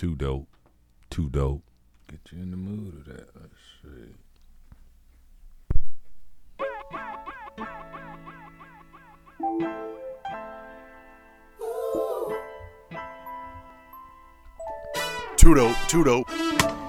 Too dope. Too dope. Get you in the mood of that. Oh, Let's see. Too dope, too dope.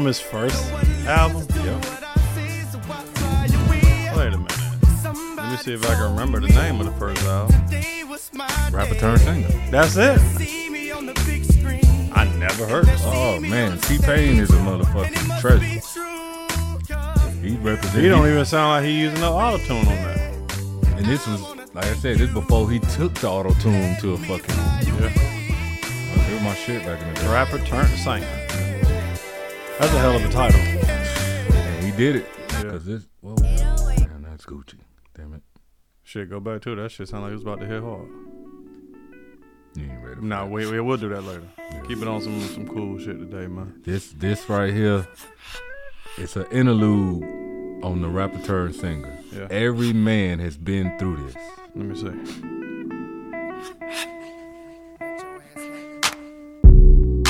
His first album. Yeah. Wait a minute. Let me see if I can remember the name of the first album. Rapper turned singer. That's it. I never heard it. Oh man, T Pain is a motherfucking treasure. He represents. He don't even sound like he using no auto tune on that. And this was, like I said, this before he took the auto tune to a fucking. Yeah. Was my shit back in the day. Rapper turned singer. That's a hell of a title. And he did it. Cause this, whoa, man, that's Gucci. Damn it. Shit, go back to it. That shit sound like it was about to hit hard. You ain't ready. Nah, we, we will do that later. Keep it on some some cool shit today, man. This this right here, it's an interlude on the rapper turn singer. Yeah. Every man has been through this. Let me see.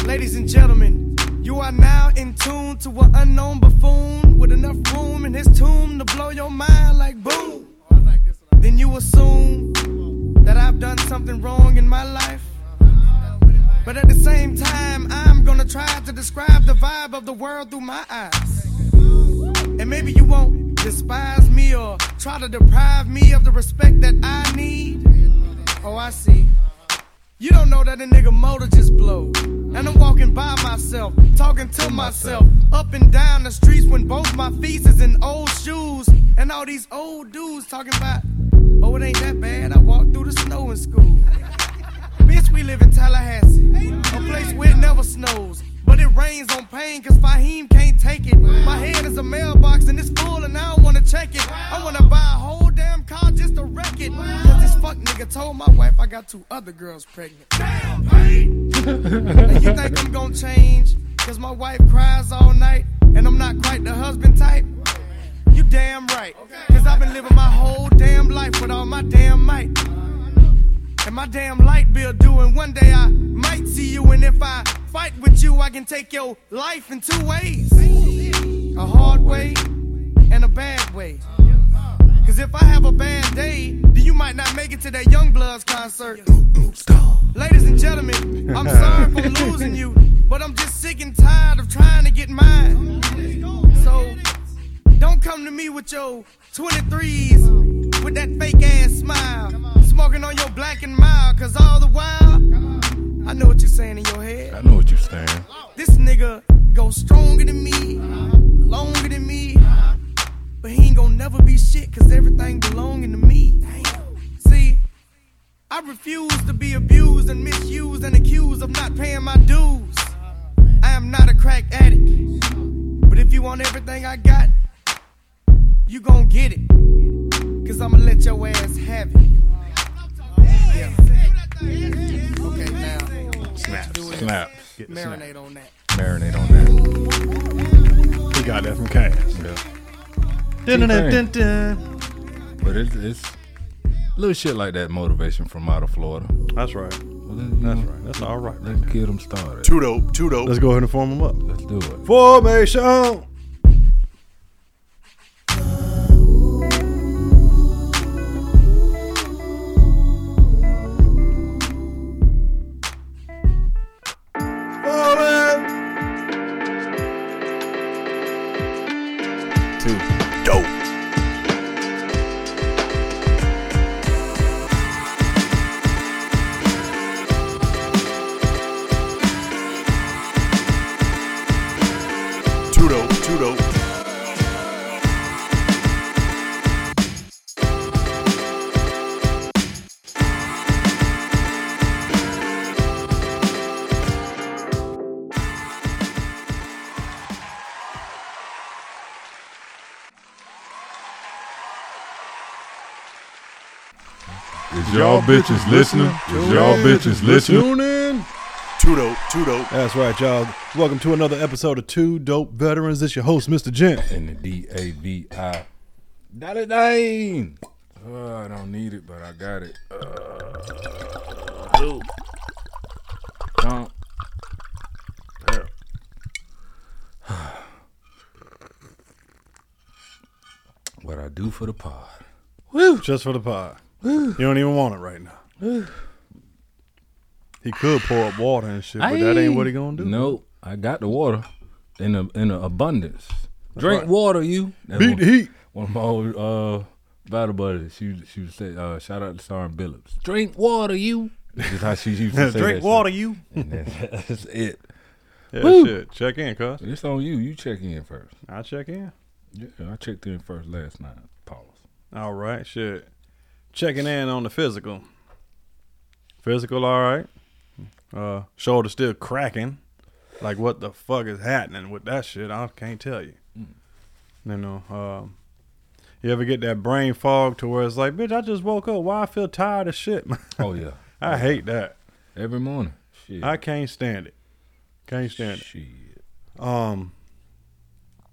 Ladies and gentlemen, you are now in tune to an unknown buffoon with enough room in his tomb to blow your mind like boom. Then you assume that I've done something wrong in my life. But at the same time, I'm gonna try to describe the vibe of the world through my eyes. And maybe you won't despise me or try to deprive me of the respect that I need. Oh, I see. You don't know that a nigga motor just blow. And I'm walking by myself, talking to myself, up and down the streets when both my feet is in old shoes. And all these old dudes talking about, oh, it ain't that bad. I walked through the snow in school. Bitch, we live in Tallahassee, a place where it never snows. But it rains on pain, cause Faheem can't take it. My head is a mailbox and it's full, and I don't wanna check it. I wanna buy a whole damn car just to wreck it. Cause this fuck nigga told my wife I got two other girls pregnant. Damn, and you think I'm gonna change? Cause my wife cries all night, and I'm not quite the husband type. You damn right. Cause I've been living my whole damn life with all my damn might. And my damn light bill due, and one day I might see you. And if I fight with you, I can take your life in two ways a hard way and a bad way. Cause if I have a bad day, then you might not make it to that Youngbloodz concert. Ladies and gentlemen, I'm sorry for losing you, but I'm just sick and tired of trying to get mine. So don't come to me with your 23s with that fake ass smile. Smoking on your black and mild, cause all the while, I know what you're saying in your head. I know what you're saying. This nigga go stronger than me, longer than me, but he ain't gonna never be shit, cause everything belonging to me. See, I refuse to be abused and misused and accused of not paying my dues. I am not a crack addict, but if you want everything I got, you gon' get it. Cause I'ma let your ass have it. Yeah. Okay, now. Snaps. Do. Snaps. Get the snap. On that. Marinate on that. He got that from Cass. Yeah. Dun, dun, dun, dun. But it's, it's little shit like that motivation from out of Florida. That's right. That's right. That's all right. Let's get them started. Too dope, too dope. Let's go ahead and form them up. Let's do it. Formation. Oh. Y'all bitches listening? Is y'all bitches listening? Tune in. Two dope. Two dope. That's right, y'all. Welcome to another episode of Two Dope Veterans. This your host, Mr. Gent. And the D A V I. Dollar Dane. Oh, I don't need it, but I got it. Uh, ooh. Don't. What I do for the pod. Woo! Just for the pod. You don't even want it right now. He could pour up water and shit, but that ain't what he gonna do. Nope. I got the water in a in a abundance. Drink right. water, you. That's Beat one- the heat. One of my old uh, battle buddies, she she would say, uh, shout out to Sarah Billups. Drink water, you. That's just how she used to say Drink water, shit. you. And that's, that's it. Yeah, Woo. shit. Check in, cuz. It's on you. You check in first. I'll check in. Yeah, I checked in first last night. Pause. All right, shit. Checking in on the physical. Physical, all right. Uh, shoulder still cracking. Like what the fuck is happening with that shit? I can't tell you. You know, um, you ever get that brain fog to where it's like, bitch, I just woke up. Why I feel tired of shit? Oh yeah. I hate that. Every morning. Shit. I can't stand it. Can't stand it. Shit. Um,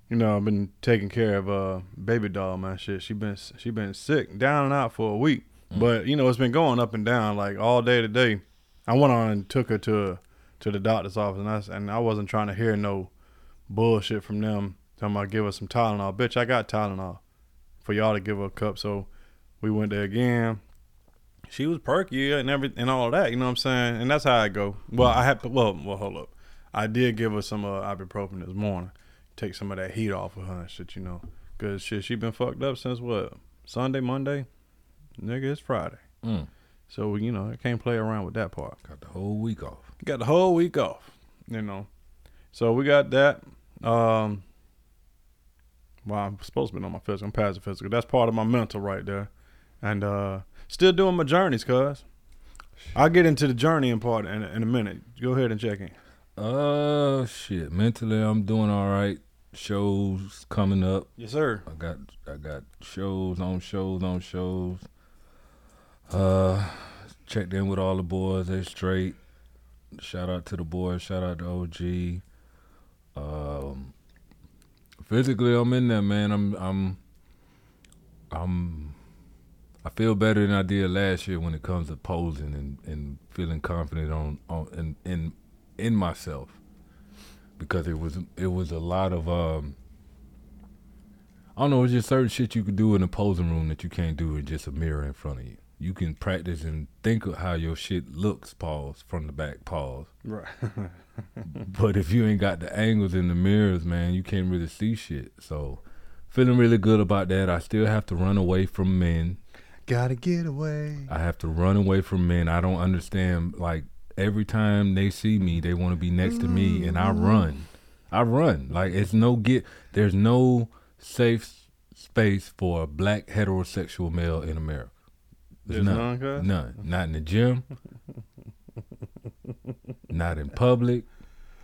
you know, I've been taking care of uh baby doll, man. Shit, she been she been sick, down and out for a week. But you know, it's been going up and down like all day today. I went on and took her to to the doctor's office, and I and I wasn't trying to hear no bullshit from them. Talking about give her some Tylenol, bitch. I got Tylenol for y'all to give her a cup. So we went there again. She was perky and every and all of that. You know what I'm saying? And that's how I go. Well, I had well, well, hold up. I did give her some uh, ibuprofen this morning. Take some of that heat off of her and shit, you know. Cause shit, she been fucked up since what? Sunday, Monday? Nigga, it's Friday. Mm. So, you know, I can't play around with that part. Got the whole week off. Got the whole week off, you know. So we got that. Um well, I'm supposed to be on my physical. I'm past the physical. That's part of my mental right there. And uh still doing my journeys, cuz. I'll get into the journeying part in, in a minute. Go ahead and check in. Uh shit. Mentally I'm doing all right. Shows coming up. Yes, sir. I got I got shows on shows on shows. Uh, checked in with all the boys. They straight. Shout out to the boys. Shout out to OG. Um, physically, I'm in there, man. I'm I'm I'm I feel better than I did last year when it comes to posing and, and feeling confident on on in in in myself because it was it was a lot of um I don't know, it's just certain shit you could do in a posing room that you can't do in just a mirror in front of you. You can practice and think of how your shit looks, pause, from the back, pause. Right. But if you ain't got the angles in the mirrors, man, you can't really see shit. So feeling really good about that. I still have to run away from men. Gotta get away. I have to run away from men. I don't understand like every time they see me, they want to be next to me and I run. I run. Like it's no get there's no safe space for a black heterosexual male in America. There's none, cuz? None. Not in the gym. not in public.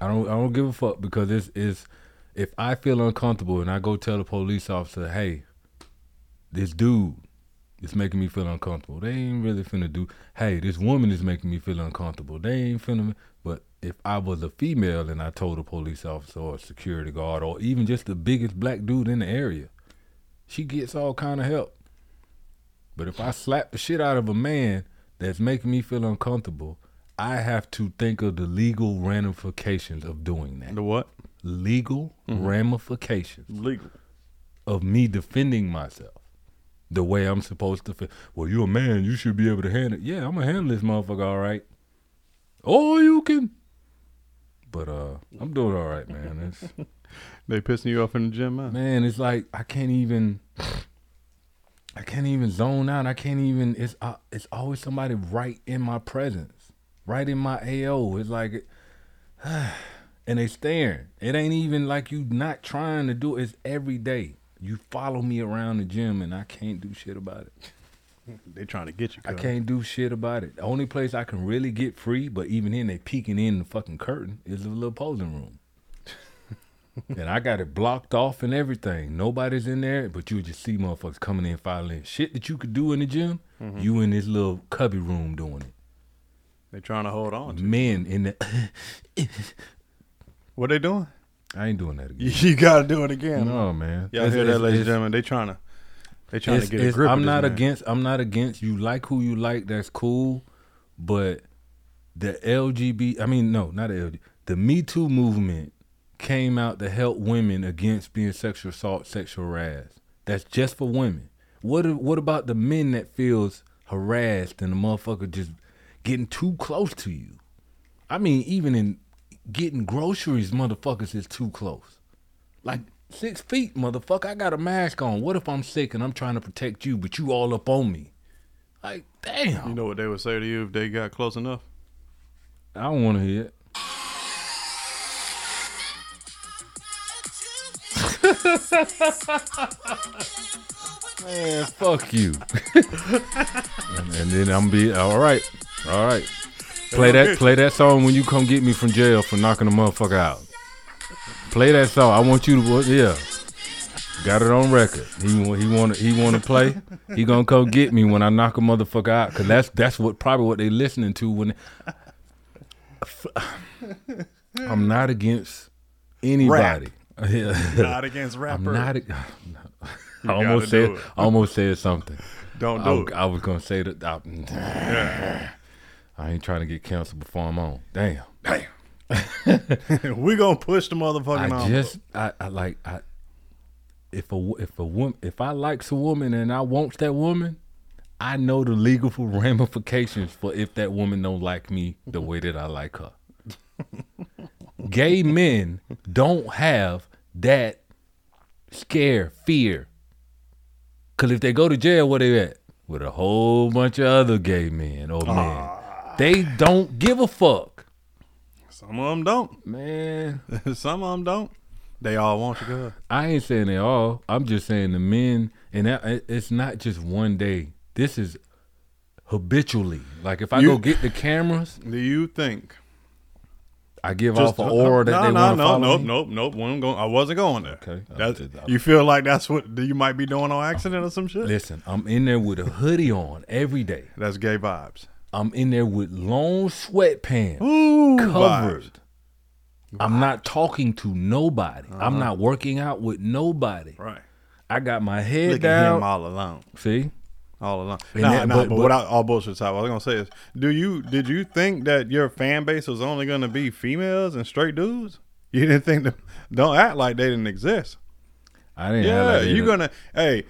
I don't I don't give a fuck because it's is if I feel uncomfortable and I go tell the police officer, hey, this dude is making me feel uncomfortable. They ain't really finna do. Hey, this woman is making me feel uncomfortable. They ain't finna. But if I was a female and I told a police officer or a security guard or even just the biggest black dude in the area, she gets all kind of help. But if I slap the shit out of a man that's making me feel uncomfortable, I have to think of the legal ramifications of doing that. The what? Legal mm-hmm. ramifications Legal. of me defending myself the way I'm supposed to. Fe- well, you're a man. You should be able to handle it. Yeah, I'm gonna handle this motherfucker all right. Oh, you can. But uh, I'm doing all right, man. It's They pissing you off in the gym, man. Man, it's like I can't even. I can't even zone out. I can't even. It's uh, it's always somebody right in my presence, right in my AO. It's like, and they staring. It ain't even like you not trying to do it. It's every day. You follow me around the gym, and I can't do shit about it. They're trying to get you. I can't do shit about it. The only place I can really get free, but even then they peeking in the fucking curtain, is the little posing room. and I got it blocked off and everything. Nobody's in there, but you would just see motherfuckers coming in filing shit that you could do in the gym. Mm-hmm. You in this little cubby room doing it. They're trying to hold on. To. you. Men in the What they doing? I ain't doing that again. You, you got to do it again. No man. Y'all It's- hear that, ladies and gentlemen? They trying to. They trying to get a grip. I'm this not man. against. I'm not against. You like who you like. That's cool, but the LGBT. I mean, no, not the LGBT. The Me Too movement came out to help women against being sexual assault, sexual harassed. That's just for women. What What about the men that feels harassed and the motherfucker just getting too close to you? I mean, even in getting groceries, motherfuckers is too close. Like six feet, motherfucker. I got a mask on. What if I'm sick and I'm trying to protect you, but you all up on me? Like, damn. You know what they would say to you if they got close enough? I don't want to hear it. Man, fuck you. and, and then I'm be all right, all right. Play that, play that song when you come get me from jail for knocking a motherfucker out. Play that song. I want you to, yeah. Got it on record. He wa- he want he want to play. He gonna come get me when I knock a motherfucker out. Cause that's that's what probably what they listening to when. I'm not against anybody. Yeah. Not against rapper. I'm not. ag- I almost said. I almost said something. Don't I, do w- it. I was gonna say that. I, I ain't trying to get canceled before I'm on. Damn. Damn. we gonna push the motherfucking I envelope. just. I, I like. I. If a if a woman if I likes a woman and I wants that woman, I know the legal ramifications for if that woman don't like me the way that I like her. Gay men don't have that scare, fear. Cause if they go to jail, where they at? With a whole bunch of other gay men or men. They don't give a fuck. Some of them don't. Man, Some of them don't. They all want you, cuz. I ain't saying they all. I'm just saying the men, and that, it- it's not just one day. This is habitually. Like if I You- go get the cameras, Do you think? I give Just- off an aura that no, they no, want to no, follow nope, me. nope, nope. Wasn't going, I wasn't going there. Okay. That's, I- I- you feel like that's what you might be doing on accident or some shit? Listen, I'm in there with a hoodie on every day. That's gay vibes. I'm in there with long sweatpants Ooh, covered. vibes. I'm not talking to nobody. I'm uh-huh. not working out with nobody. Right. I got my head Look at down. him all alone. See, All alone. Nah, that- nah, but- but, but- without all bullshit aside, what I was gonna say is, do you did you think that your fan base was only gonna be females and straight dudes? You didn't think that? Don't act like they didn't exist. I didn't. Yeah, have you're gonna. Hey,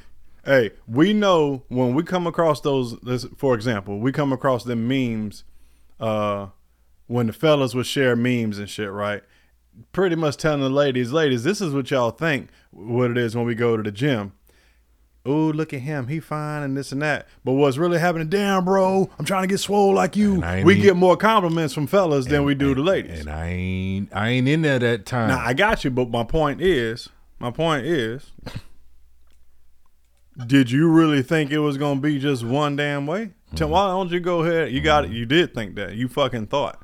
hey, we know when we come across those. This, for example, we come across them memes. Uh, when the fellas would share memes and shit, right? Pretty much telling the ladies, ladies, this is what y'all think what it is when we go to the gym. Ooh, look at him, he fine and this and that. But what's really happening? Damn, bro, I'm trying to get swole like you. And We get more compliments from fellas than we do the ladies. And I ain't. I ain't in there that time. Now I got you, but my point is, my point is, did you really think it was gonna be just one damn way? Tell Mm-hmm. why don't you go ahead? You got it. You did think that. You fucking thought.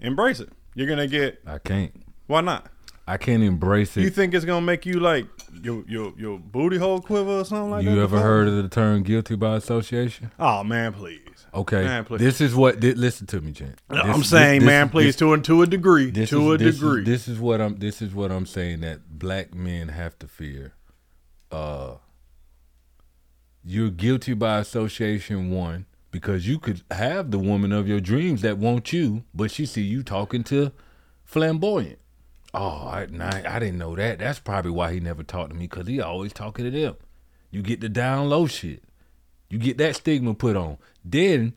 Embrace it. You're gonna get. I can't. Why not? I can't embrace it. You think it's gonna make you like your your your booty hole quiver or something like You that? You ever before? heard of the term guilty by association? Oh man, please. Okay. Man, please. this is what. Listen to me, Jen. I'm saying, this- man, this- please, This, to a to a degree, this to is, a this degree. Is, this is what I'm. This is what I'm saying that black men have to fear. Uh, you're guilty by association. One because you could have the woman of your dreams that want you, but she see you talking to flamboyant. Oh, I, nah, I didn't know that. That's probably why he never talked to me because he always talking to them. You get the down low shit. You get that stigma put on. Then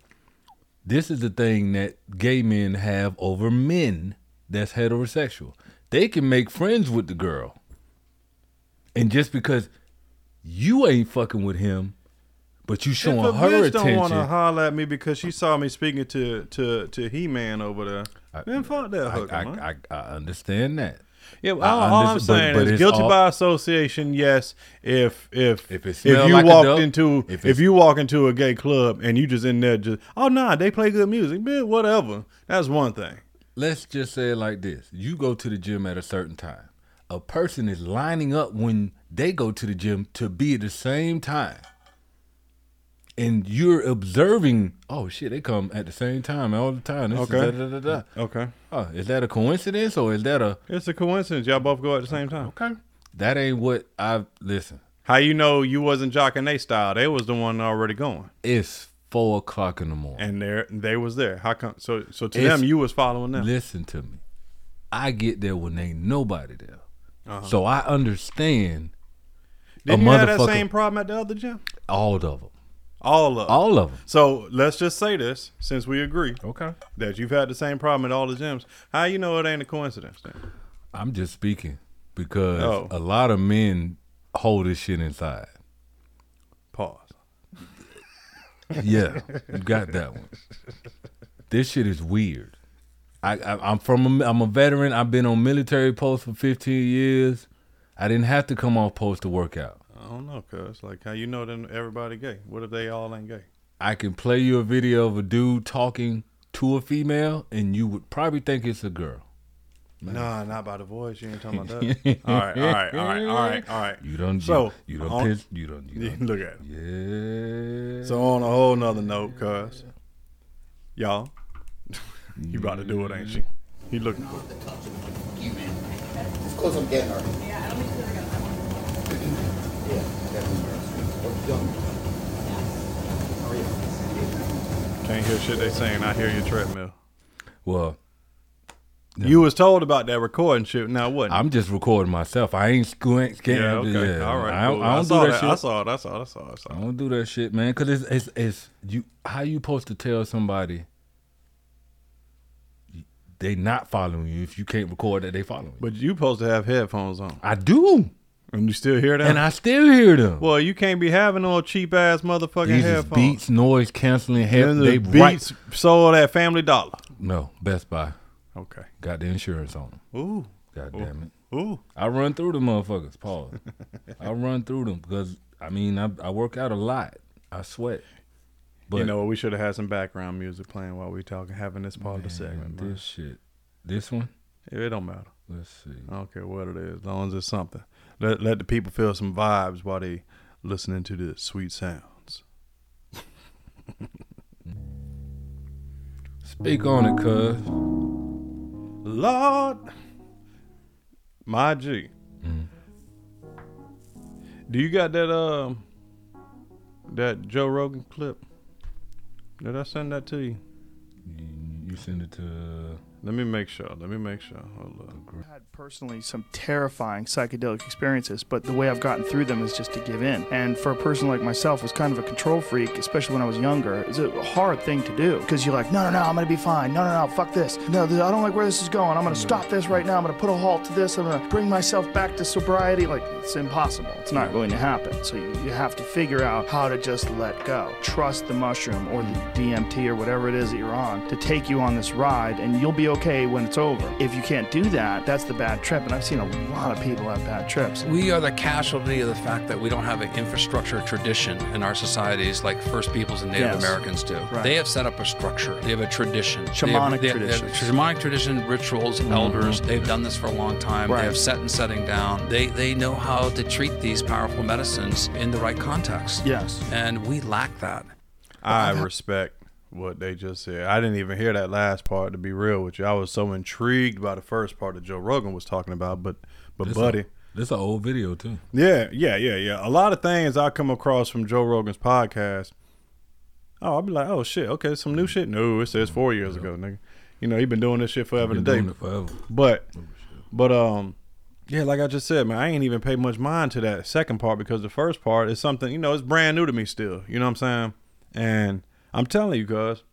this is the thing that gay men have over men that's heterosexual. they can make friends with the girl. And just because you ain't fucking with him, but you showing if a her bitch don't want to holler at me because she saw me speaking to to to He Man over there, I- then fuck that I, hooker, man. I, I, I understand that. Yeah, well, I all, all I'm but- saying but is guilty all- by association. Yes, if if If if you like walked into if if, you walk into a gay club and you just in there just oh nah they play good music, man, whatever. That's one thing. Let's just say it like this: You go to the gym at a certain time. A person is lining up when they go to the gym to be at the same time. And you're observing, oh shit, they come at the same time all the time. This is Okay. da, da, da, da. Okay, Oh, is that a coincidence or is that a it's a coincidence. Y'all both go at the same time. okay? That ain't what I listen. How you know you wasn't jocking they style? They was the one already going, It's four o'clock in the morning. and they they was there. How come? So so to It's- them you was following them. Listen to me. I get there when ain't nobody there, Uh-huh. so I understand Did a you have that same problem at the other gym? all of them. All of them. All of them. So let's just say this, since we agree Okay. that you've had the same problem at all the gyms. How you know it ain't a coincidence? Then? I'm just speaking because Oh. a lot of men hold this shit inside. Pause. Yeah, you got that one. This shit is weird. I, I I'm from a, I'm a veteran. I've been on military post for 15 years. I didn't have to come off post to work out. I don't know, cuz like how you know them everybody gay? What if they all ain't gay? I can play you a video of a dude talking to a female, and you would probably think it's a girl. Nah, not by the voice. You ain't talking about that. all right, all right, all right, all right, all right. You don't. So, you, you don't on- piss. You don't. You don't. Look at it. Yeah. So on a whole nother note, cuz y'all, you about to do it, ain't she? He looking for it. It's close I'm getting her. Yeah, What's done? How are you? Can't hear shit they saying. I hear your treadmill. well, You was told about that recording shit. Now what? I'm just recording myself. I ain't squint. yeah, Yeah, okay, all right. I, don't- cool. I don't saw do that, shit. I saw it. I saw it. I saw it. I saw I it. don't do that shit, man. Cause it's it's it's you. How you supposed to tell somebody they not following you if you can't record that they following you? But you supposed to have headphones on, I do, and you still hear that. and I still hear them. well, you can't be having all cheap ass motherfucking These is headphones. Beats, noise canceling. headphones. They the. Beats sold at Family Dollar. No, Best Buy Okay. got the insurance on them. Ooh. God damn it. Ooh. I run through them motherfuckers. Pause. I run through them because I mean I, I work out a lot. I sweat. But you know what? We should have had some background music playing while we talking, having this part of the man, segment. Man. this shit, this one. It don't matter. Let's see. I don't care what it is, as long as it's something. Let let the people feel some vibes while they listening to the sweet sounds. Speak on it, cuz. Lord, my G. Mm. Do you got that um that Joe Rogan clip? Did I send that to you? You, you send it to. Let me make sure. Let me make sure. Hold up. had personally some terrifying psychedelic experiences, but the way I've gotten through them is just to give in. And for a person like myself, who's kind of a control freak, especially when I was younger, it's a hard thing to do because you're like, no, no, no, I'm gonna be fine. No, no, no, fuck this. No, I don't like where this is going. I'm gonna stop this right now. I'm gonna put a halt to this. I'm gonna bring myself back to sobriety. Like it's impossible. It's not going to happen. So you, you have to figure out how to just let go. Trust the mushroom or the DMT or whatever it is that you're on to take you on this ride, and you'll be okay when it's over. If you can't do that, that's the bad trip. And I've seen a lot of people have bad trips. We are the casualty of the fact that we don't have an infrastructure tradition in our societies like First Peoples and Native Yes. Americans do. Right. They have set up a structure. They have a tradition. They have- Shamanic they have- they have traditions. Mm-hmm. shamanic tradition, rituals, elders. They've done this for a long time. Right. They have set and setting down. They they know how to treat these powerful medicines in the right context. Yes. And we lack that. I respect what they just said. I didn't even hear that last part to be real with you. I was so intrigued by the first part that Joe Rogan was talking about, but but This buddy, A, this an old video too. yeah, yeah, yeah, yeah. A lot of things I come across from Joe Rogan's podcast. Oh, I'll be like, oh shit, okay, some new shit. No, it says four years ago, nigga. You know, he been doing this shit forever today. doing it forever. But but um yeah, like I just said, man, I ain't even pay much mind to that second part because the first part is something, you know, it's brand new to me still. You know what I'm saying? And I'm telling you guys,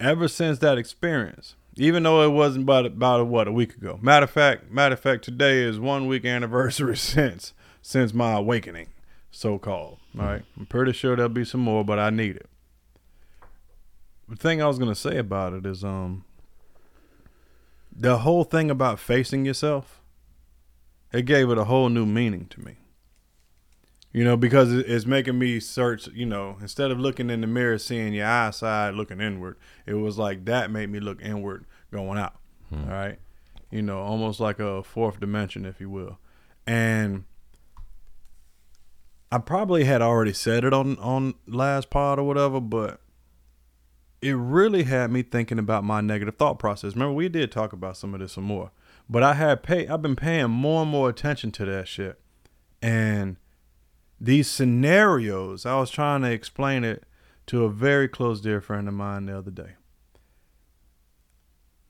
ever since that experience, Even though it wasn't about about what a week ago. Matter of fact, matter of fact, today is one week anniversary since since my awakening, so called. All right, I'm pretty sure there'll be some more, but I need it. The thing I was gonna say about it is, um, the whole thing about facing yourself, it gave it a whole new meaning to me. You know, because it's making me search, you know, instead of looking in the mirror, seeing your eyeside looking inward, it was like that made me look inward going out. Hmm. All right. You know, almost like a fourth dimension, if you will. And I probably had already said it on, on last pod or whatever, but it really had me thinking about my negative thought process. Remember, we did talk about some of this some more. But I had pay I've been paying more and more attention to that shit. And these scenarios, I was trying to explain it to a very close dear friend of mine the other day.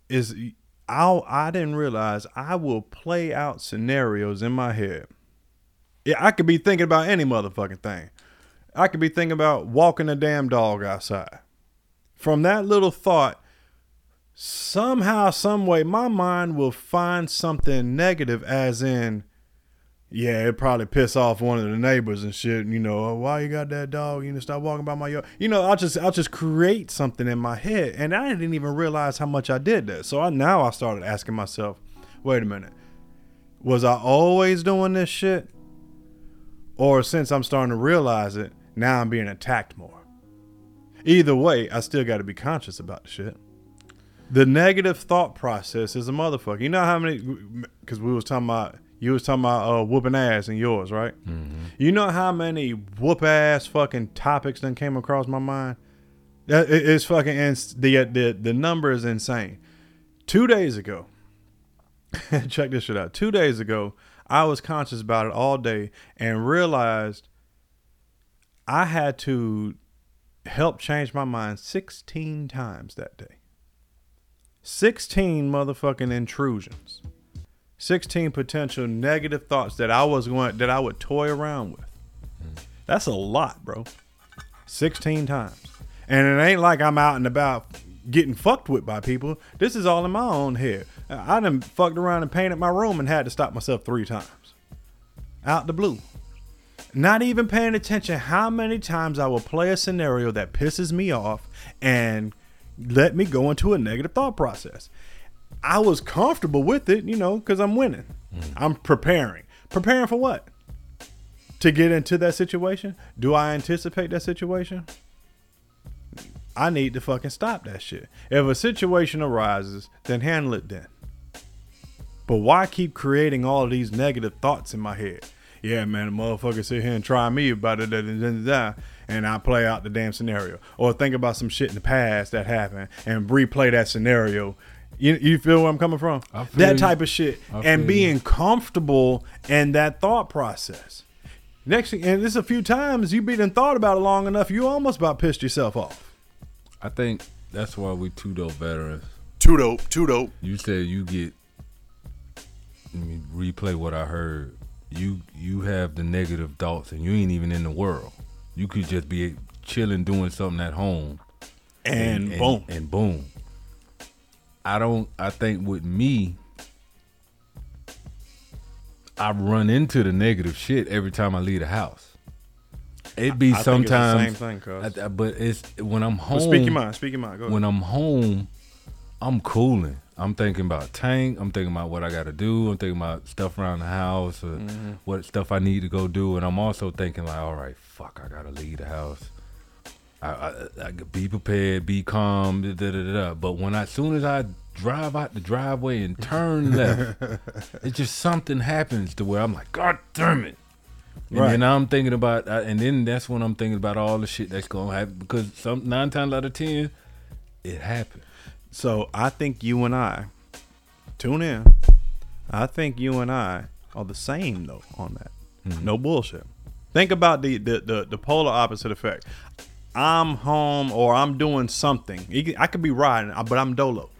Is I I didn't realize I will play out scenarios in my head. Yeah, I could be thinking about any motherfucking thing. I could be thinking about walking a damn dog outside. From that little thought, somehow, some way, my mind will find something negative, as in, yeah, it probably piss off one of the neighbors and shit. You know, "Oh, why you got that dog? You know, stop walking by my yard. You know, I'll just I'll just create something in my head, and I didn't even realize how much I did that. So I now I started asking myself, wait a minute, was I always doing this shit, or since I'm starting to realize it, now I'm being attacked more? Either way, I still got to be conscious about the shit. The negative thought process is a motherfucker. You know how many? Because we was talking about you was talking about uh, whooping ass in yours, right? You know how many whoop ass fucking topics then came across my mind? That- it- It's fucking ins- the the the number is insane. Two days ago, check this shit out. Two days ago, I was conscious about it all day and realized I had to help change my mind 16 times that day. 16 motherfucking intrusions. 16 potential negative thoughts that I was going that I would toy around with. That's a lot, bro. 16 times. And it ain't like I'm out and about getting fucked with by people. This is all in my own head. I done fucked around and painted my room and had to stop myself three times. Out the blue. Not even paying attention how many times I will play a scenario that pisses me off and let me go into a negative thought process. I was comfortable with it, you know, because I'm winning. Mm. I'm preparing. Preparing for what? To get into that situation? Do I anticipate that situation? I need to fucking stop that shit. If a situation arises, then handle it then. But why keep creating all of these negative thoughts in my head? Yeah, man, a motherfucker sit here and try me about it, and I play out the damn scenario. Or think about some shit in the past that happened and replay that scenario. You, you feel where I'm coming from? I feel That you. type of shit. I And feel being comfortable in that thought process. Next thing, and this a few times you've been thought about it long enough, you almost about pissed yourself off. I think that's why we two dope veterans. Too dope. Too dope. You said you get. Let me replay what I heard. You you have the negative thoughts, and you ain't even in the world. You could just be chilling doing something at home, And, boom. and boom. I don't. I think with me, I run into the negative shit every time I leave the house. It be I the sometimes, same thing, cuz. I- I- but it's when I'm home. But speak your mind. Speak your mind. Go ahead. when I'm home, I'm cooling. I'm thinking about tank. I'm thinking about what I got to do. I'm thinking about stuff around the house or Mm-hmm. what stuff I need to go do. And I'm also thinking like, all right, fuck, I gotta leave the house. I, I, I be prepared, be calm, da, da, da, da. But when I, as soon as I drive out the driveway and turn left, it just something happens to where I'm like, God damn it. And Right. then I'm thinking about, and then that's when I'm thinking about all the shit that's gonna happen because some nine times out of ten, it happened. So I think you and I, tune in. I think you and I are the same though on that. Mm-hmm. No bullshit. Think about the, the the the polar opposite effect. I'm home or I'm doing something. I could be riding, uh, but I'm dolo,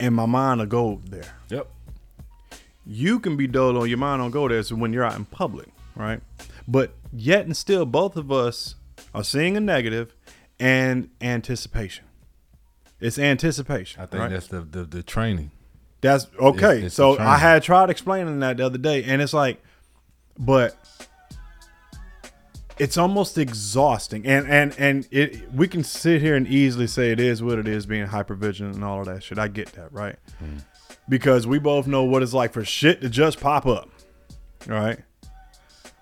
and my mind will go there. Yep. You can be dolo, your mind don't go there. So when you're out in public, right? But yet and still, both of us are seeing a negative and anticipation. It's anticipation. I think right? that's the, the the training. That's okay. It's- it's so I had tried explaining that the other day, and it's like, but it's almost exhausting. And and and it we can sit here and easily say it is what it is, being hypervigilant and all of that shit. I get that, right? Mm-hmm. Because we both know what it's like for shit to just pop up, right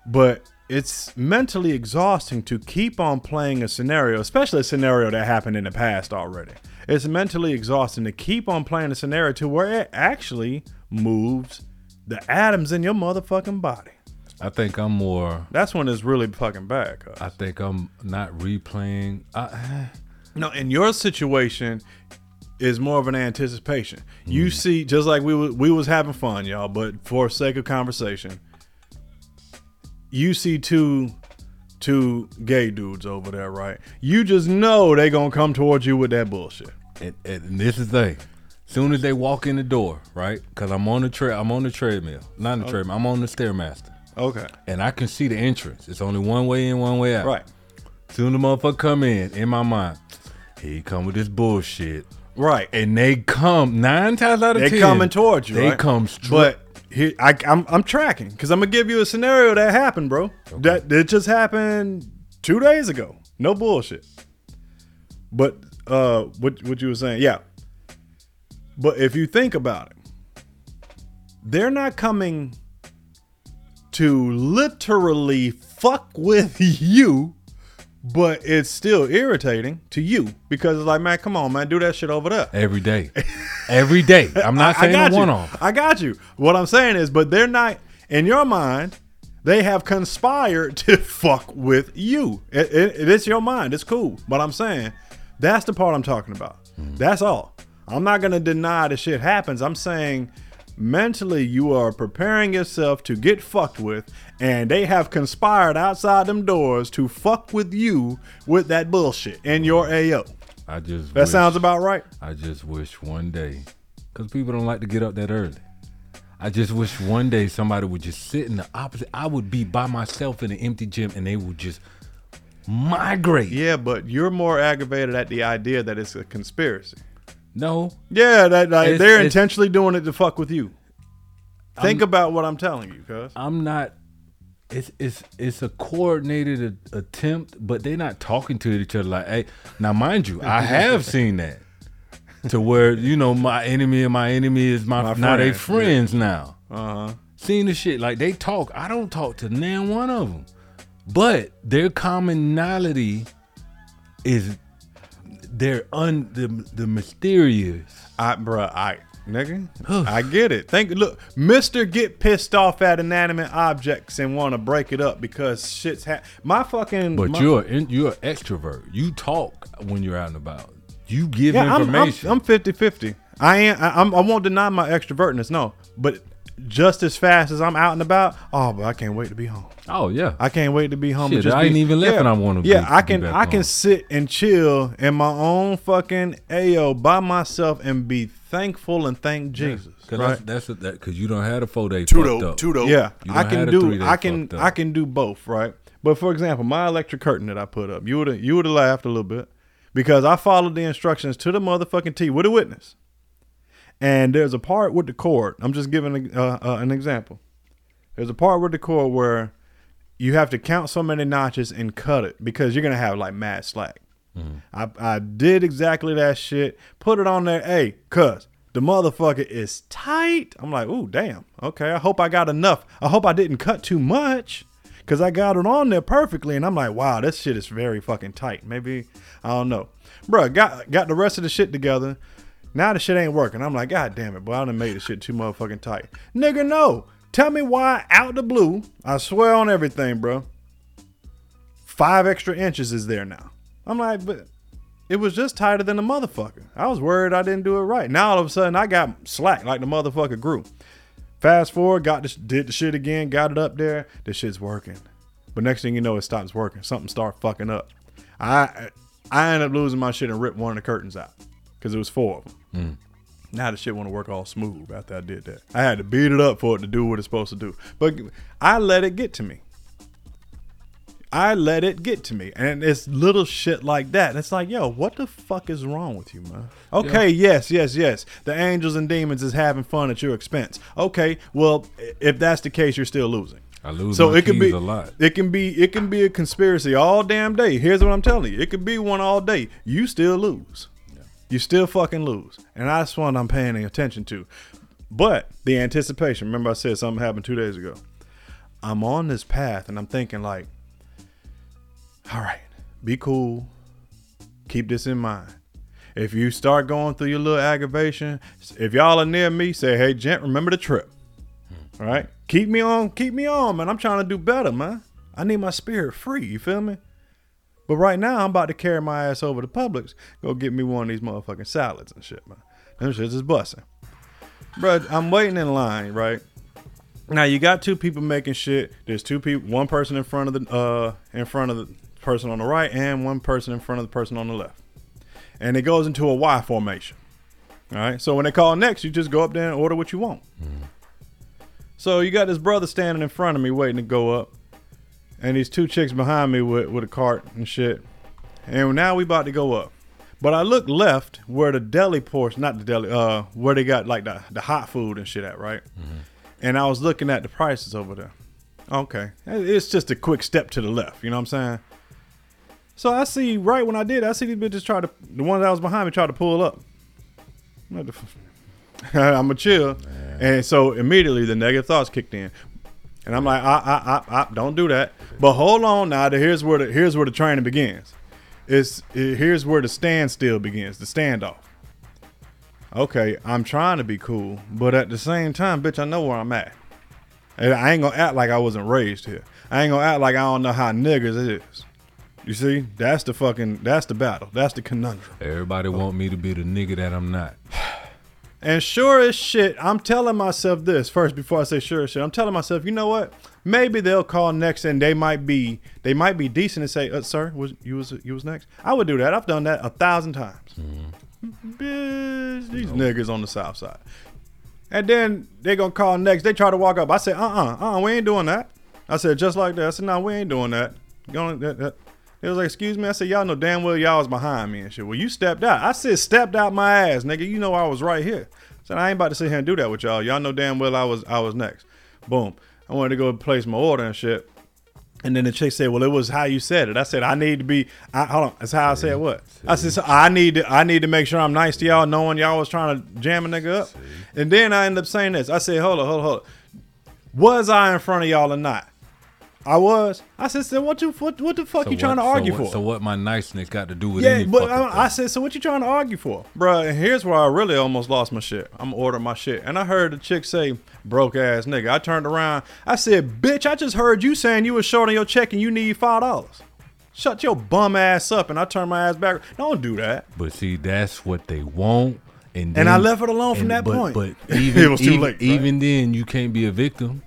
But it's mentally exhausting to keep on playing a scenario, especially a scenario that happened in the past already. It's mentally exhausting to keep on playing a scenario to where it actually moves the atoms in your motherfucking body. I think I'm more. That's when it's really fucking bad. cuz. I think I'm not replaying. I, eh. No, in your situation is more of an anticipation. You mm. see, just like we was, we was having fun, y'all, but for sake of conversation, you see two two gay dudes over there, right? You just know they gonna come towards you with that bullshit. and, and this is the thing. Soon as they walk in the door, right? Because I'm on the tra- I'm on the treadmill, not the oh. treadmill. I'm on the stairmaster, Okay, and I can see the entrance. It's only one way in, one way out. right, Soon the motherfucker come in, in my mind, he come with this bullshit, right. and they come nine times out of They ten. coming towards you. They right? come straight. But here, I, I'm I'm tracking because I'm gonna give you a scenario that happened, bro. That it just happened two days ago. No bullshit. But uh, what what you were saying, yeah. But if you think about it, they're not coming to literally fuck with you, but it's still irritating to you because it's like, man, come on, man, do that shit over there. every day, every day. I'm not I- I saying a one off. I got you. What I'm saying is, but they're not in your mind. They have conspired to fuck with you. It, it- it's your mind. It's cool. But I'm saying that's the part I'm talking about. Hmm. That's all. I'm not gonna deny the shit happens. I'm saying mentally you are preparing yourself to get fucked with, and they have conspired outside them doors to fuck with you with that bullshit in your AO. I just That wish- sounds about right. I just wish one day, because people don't like to get up that early. I just wish one day somebody would just sit in the opposite. I would be by myself in an empty gym and they would just migrate. Yeah, but you're more aggravated at the idea that it's a conspiracy. No, Yeah, that like, It's- they're it's- intentionally doing it to fuck with you. Think about what I'm telling you, cuz. I'm not. It's it's it's a coordinated a- attempt, but they're not talking to each other like, hey. Now, mind you, I have seen that to where you know my enemy and my enemy is my, My now they friend, friends now. Uh huh. Seen the shit like they talk. I don't talk to nan one of them, but their commonality is they're un the the mysterious. I, bruh, I, nigga, I get it. Think, look, Mister get pissed off at inanimate objects and want to break it up because shit's ha- my fucking. But my- you're in, you're an extrovert. You talk when you're out and about. You give yeah, I'm, I'm, information. I'm 50-50. I ain't. I, I'm, I won't deny my extrovertness. No, but just as fast as I'm out and about, oh, but I can't wait to be home. oh yeah. I can't wait to be home. Shit, just I be- ain't even left and I wanna Yeah, be- I be can. back I can sit and chill in my own fucking AO by myself and be thankful and thank Jesus. Cause right? that's, that's a, that because you don't have a four day Two fucked up. two dope. Yeah, I can do. I can. I can do both. Right. But for example, my electric curtain that I put up, you would you would have laughed a little bit because I followed the instructions to the motherfucking T with a witness. And there's a part with the cord. I'm just giving a, uh, uh, an example. There's a part with the cord where you have to count so many notches and cut it because you're gonna have like mad slack. I, I did exactly that shit. Put it on there. Hey, cuz the motherfucker is tight. I'm like, ooh, damn. Okay, I hope I got enough. I hope I didn't cut too much. Cause I got it on there perfectly, and I'm like, wow, this shit is very fucking tight. Maybe I don't know, Bruh, Got got the rest of the shit together. Now the shit ain't working. I'm like, god damn it, boy, I done made the shit too motherfucking tight. Nigga, no. Tell me why out the blue. I swear on everything, bro five extra inches is there now. I'm like, but it was just tighter than the motherfucker. I was worried I didn't do it right. Now all of a sudden I got slack like the motherfucker grew. Fast forward, got this, did the shit again, got it up there. The shit's working. But next thing you know, it stops working. Something start fucking up. I I ended up losing my shit and ripped one of the curtains out because it was four of them. Mm. Now the shit want to work all smooth after I did that. I had to beat it up for it to do what it's supposed to do. But I let it get to me. I let it get to me. And it's little shit like that. And it's like, yo, what the fuck is wrong with you, man? Okay, yes, yes, yes. The angels and demons is having fun at your expense. Okay, well, if that's the case, you're still losing. I lose So it could keys be a lot. It can be it can be a conspiracy all damn day. Here's what I'm telling you. It could be one all day. You still lose. You still fucking lose. And that's what I'm paying attention to. But the anticipation, remember I said something happened two days ago. I'm on this path and I'm thinking like, all right, be cool. Keep this in mind. If you start going through your little aggravation, if y'all are near me, say, hey, gent, remember the trip. Hmm. All right. Keep me on, keep me on, man. I'm trying to do better, man. I need my spirit free. You feel me? But right now, I'm about to carry my ass over to Publix. Go get me one of these motherfucking salads and shit, man. Them shits is busting. Bruh, I'm waiting in line, right? Now you got two people making shit. There's two people, one person in front of the uh in front of the person on the right and one person in front of the person on the left. And it goes into a Y formation. All right. So when they call next, you just go up there and order what you want. So you got this brother standing in front of me waiting to go up, and these two chicks behind me with, with a cart and shit. And now we about to go up. But I look left where the deli portion, not the deli, uh, where they got like the, the hot food and shit at, right? And I was looking at the prices over there. Okay. It's just a quick step to the left, you know what I'm saying? So I see right when I did, I see these bitches try to the one that was behind me try to pull up. What the f- I'm a chill, and so immediately the negative thoughts kicked in, and I'm like, I, I, I, don't do that. But hold on now. Here's where the here's where the training begins. It's it- here's where the standstill begins, the standoff. Okay, I'm trying to be cool, but at the same time, bitch, I know where I'm at. And I ain't gonna act like I wasn't raised here. I ain't gonna act like I don't know how niggas is. You see, that's the fucking that's the battle. That's the conundrum. Everybody want me to be the nigga that I'm not. And sure as shit, I'm telling myself this first before I say sure as shit. I'm telling myself, you know what? Maybe they'll call next, and they might be they might be decent and say, uh, "Sir, was you was you was next?" I would do that. I've done that a thousand times. Bitch, these niggas on the south side. And then they gonna call next. They try to walk up. I said, "Uh, uh, uh, we ain't doing that." I said, just like that. I said, "No, we ain't doing that." Going that, that. They was like, "Excuse me." I said, "Y'all know damn well y'all was behind me and shit." Well, you stepped out. I said, "Stepped out my ass, nigga." You know I was right here. I said, "I ain't about to sit here and do that with y'all. Y'all know damn well I was I was next." Boom. I wanted to go place my order and shit. And then the chick said, "Well, it was how you said it." I said, "I need to be." I, hold on, that's how I said what? I said, so "I need to. I need to make sure I'm nice to y'all, knowing y'all was trying to jam a nigga up." And then I end up saying this. I said, "Hold on, hold on, hold on. Was I in front of y'all or not?" I was. I said, "So what you what, what the fuck So you trying what- to argue so what, for?" So what my niceness got to do with yeah, any but fucking I, I said, "So what you trying to argue for, Bruh, And here's where I really almost lost my shit. I'm ordering my shit, and I heard the chick say, "Broke ass nigga." I turned around. I said, "Bitch, I just heard you saying you was short on your check and you need five dollars." Shut your bum ass up, and I turned my ass back. Don't do that. But see, that's what they want. And, And I left it alone from and- that but, point. But even, It was too even, late, right? even then, you can't be a victim.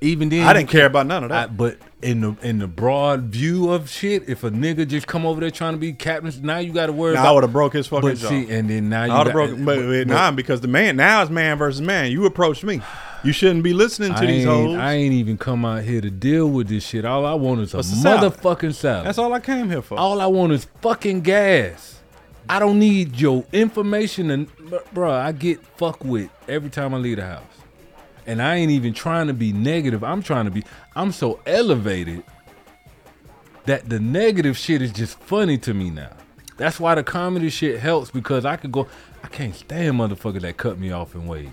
Even then, I didn't care about none of I, that. but in the in the broad view of shit, if a nigga just come over there trying to be captain, now you got to worry Now, I would have broke his fucking But jaw. see, and then now you I would got, have broken, but, but, nah, because the man now is man versus man. You approach me. You shouldn't be listening to I these hoes. I ain't even come out here to deal with this shit. All I want is a salad? motherfucking salad. That's all I came here for. All I want is fucking gas. I don't need your information and bro, I get fucked with every time I leave the house. And I ain't even trying to be negative. I'm trying to be I'm so elevated that the negative shit is just funny to me now. That's why the comedy shit helps because I could go I can't stand motherfucker that cut me off and wave.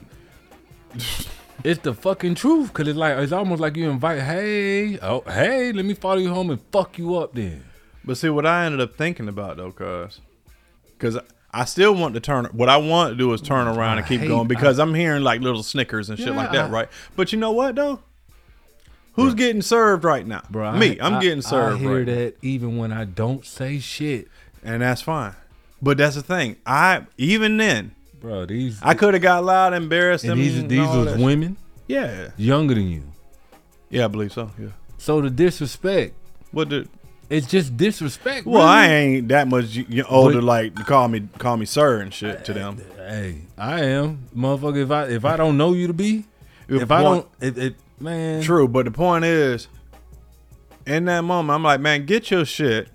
it's the fucking truth cuz it's like it's almost like you invite, "Hey, oh, hey, let me follow you home and fuck you up then." But see, what I ended up thinking about though, cuz, because I still want to turn. What I want to do is turn mm, around and keep hate- going because I, am hearing like little snickers and shit Yeah, like that, I- right? But you know what though? Who's getting served right now? Bro, Me. I, I'm I- getting served I hear right now. that even when I don't say shit, and that's fine. But that's the thing. I even then bro. These I could have got loud, embarrassed and these and these all was women shit. Yeah, younger than you. yeah, I believe so. Yeah. So the disrespect, What did? It's just disrespect. Well, I ain't that much older, But- like to call me call me sir and shit to them. Hey, I am motherfucker. If I if I don't know you to be, Your if I don't, it, it man, True, but the point is, in that moment, I'm like, man, get your shit.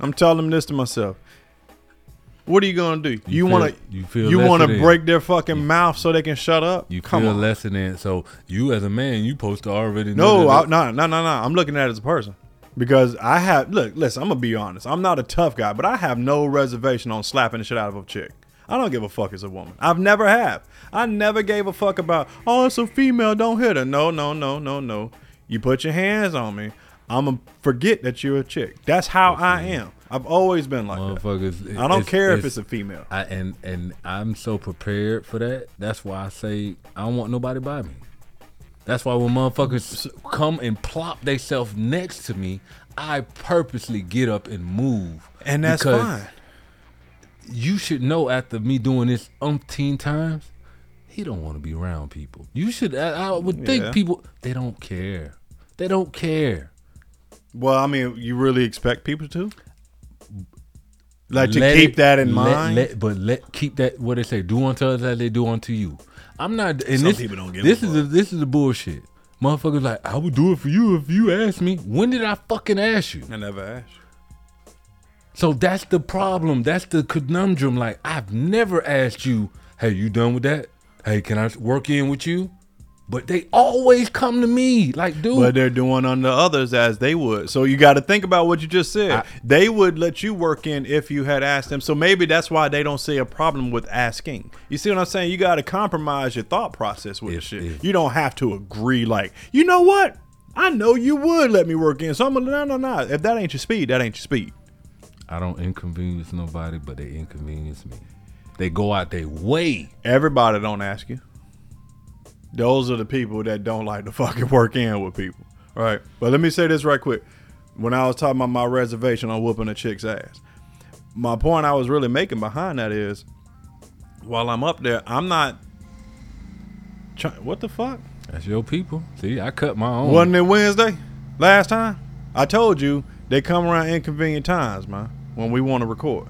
I'm telling them this to myself. What are you gonna do? You, feel- wanna you feel you wanna break their fucking mouth so they can shut up? You Come feel on. less than. So you as a man, you supposed to already know. No, no, no, no, no. I'm looking at it as a person because I have. Look, listen. I'm gonna be honest. I'm not a tough guy, but I have no reservation on slapping the shit out of a chick. I don't give a fuck as a woman. I've never have. I never gave a fuck about. Oh, it's a female. Don't hit her. No, no, no, no, no. You put your hands on me. I'm gonna forget that you're a chick. That's how I am. I've always been like that. motherfuckers. I don't it's- care if it's a female. I, and and I'm so prepared for that. That's why I say I don't want nobody by me. That's why when motherfuckers come and plop themselves next to me, I purposely get up and move. And that's fine. You should know after me doing this umpteen times, he don't want to be around people. You should. I, I would think Yeah. people they don't care. They don't care. Well, I mean, you really expect people to? Like to Let keep it- that in let- mind? let- but let keep that what they say. Do unto others as they do unto you. I'm not. And Some this, people don't give This is a, this is the bullshit. Motherfuckers like I would do it for you if you asked me. When did I fucking ask you? I never asked. So that's the problem. That's the conundrum. Like I've never asked you, "Hey, you done with that? Hey, can I work in with you?" But they always come to me. Like, dude, But they're doing unto others as they would. So you got to think about what you just said. they would let you work in if you had asked them. So maybe that's why they don't see a problem with asking. You see what I'm saying? You got to compromise your thought process with If- shit. if- you don't have to agree. Like, you know what? I know you would let me work in. So I'm gonna no no no. If that ain't your speed, that ain't your speed. I don't inconvenience nobody, but they inconvenience me. They go out their way. Everybody don't ask you. Those are the people that don't like to fucking work in with people. Right. But let me say this right quick. When I was talking about my reservation on whooping a chick's ass, my point I was really making behind that is while I'm up there, I'm not try- what the fuck? That's your people. See, I cut my own. Wasn't it Wednesday last time? I told you they come around inconvenient times, man, when we want to record.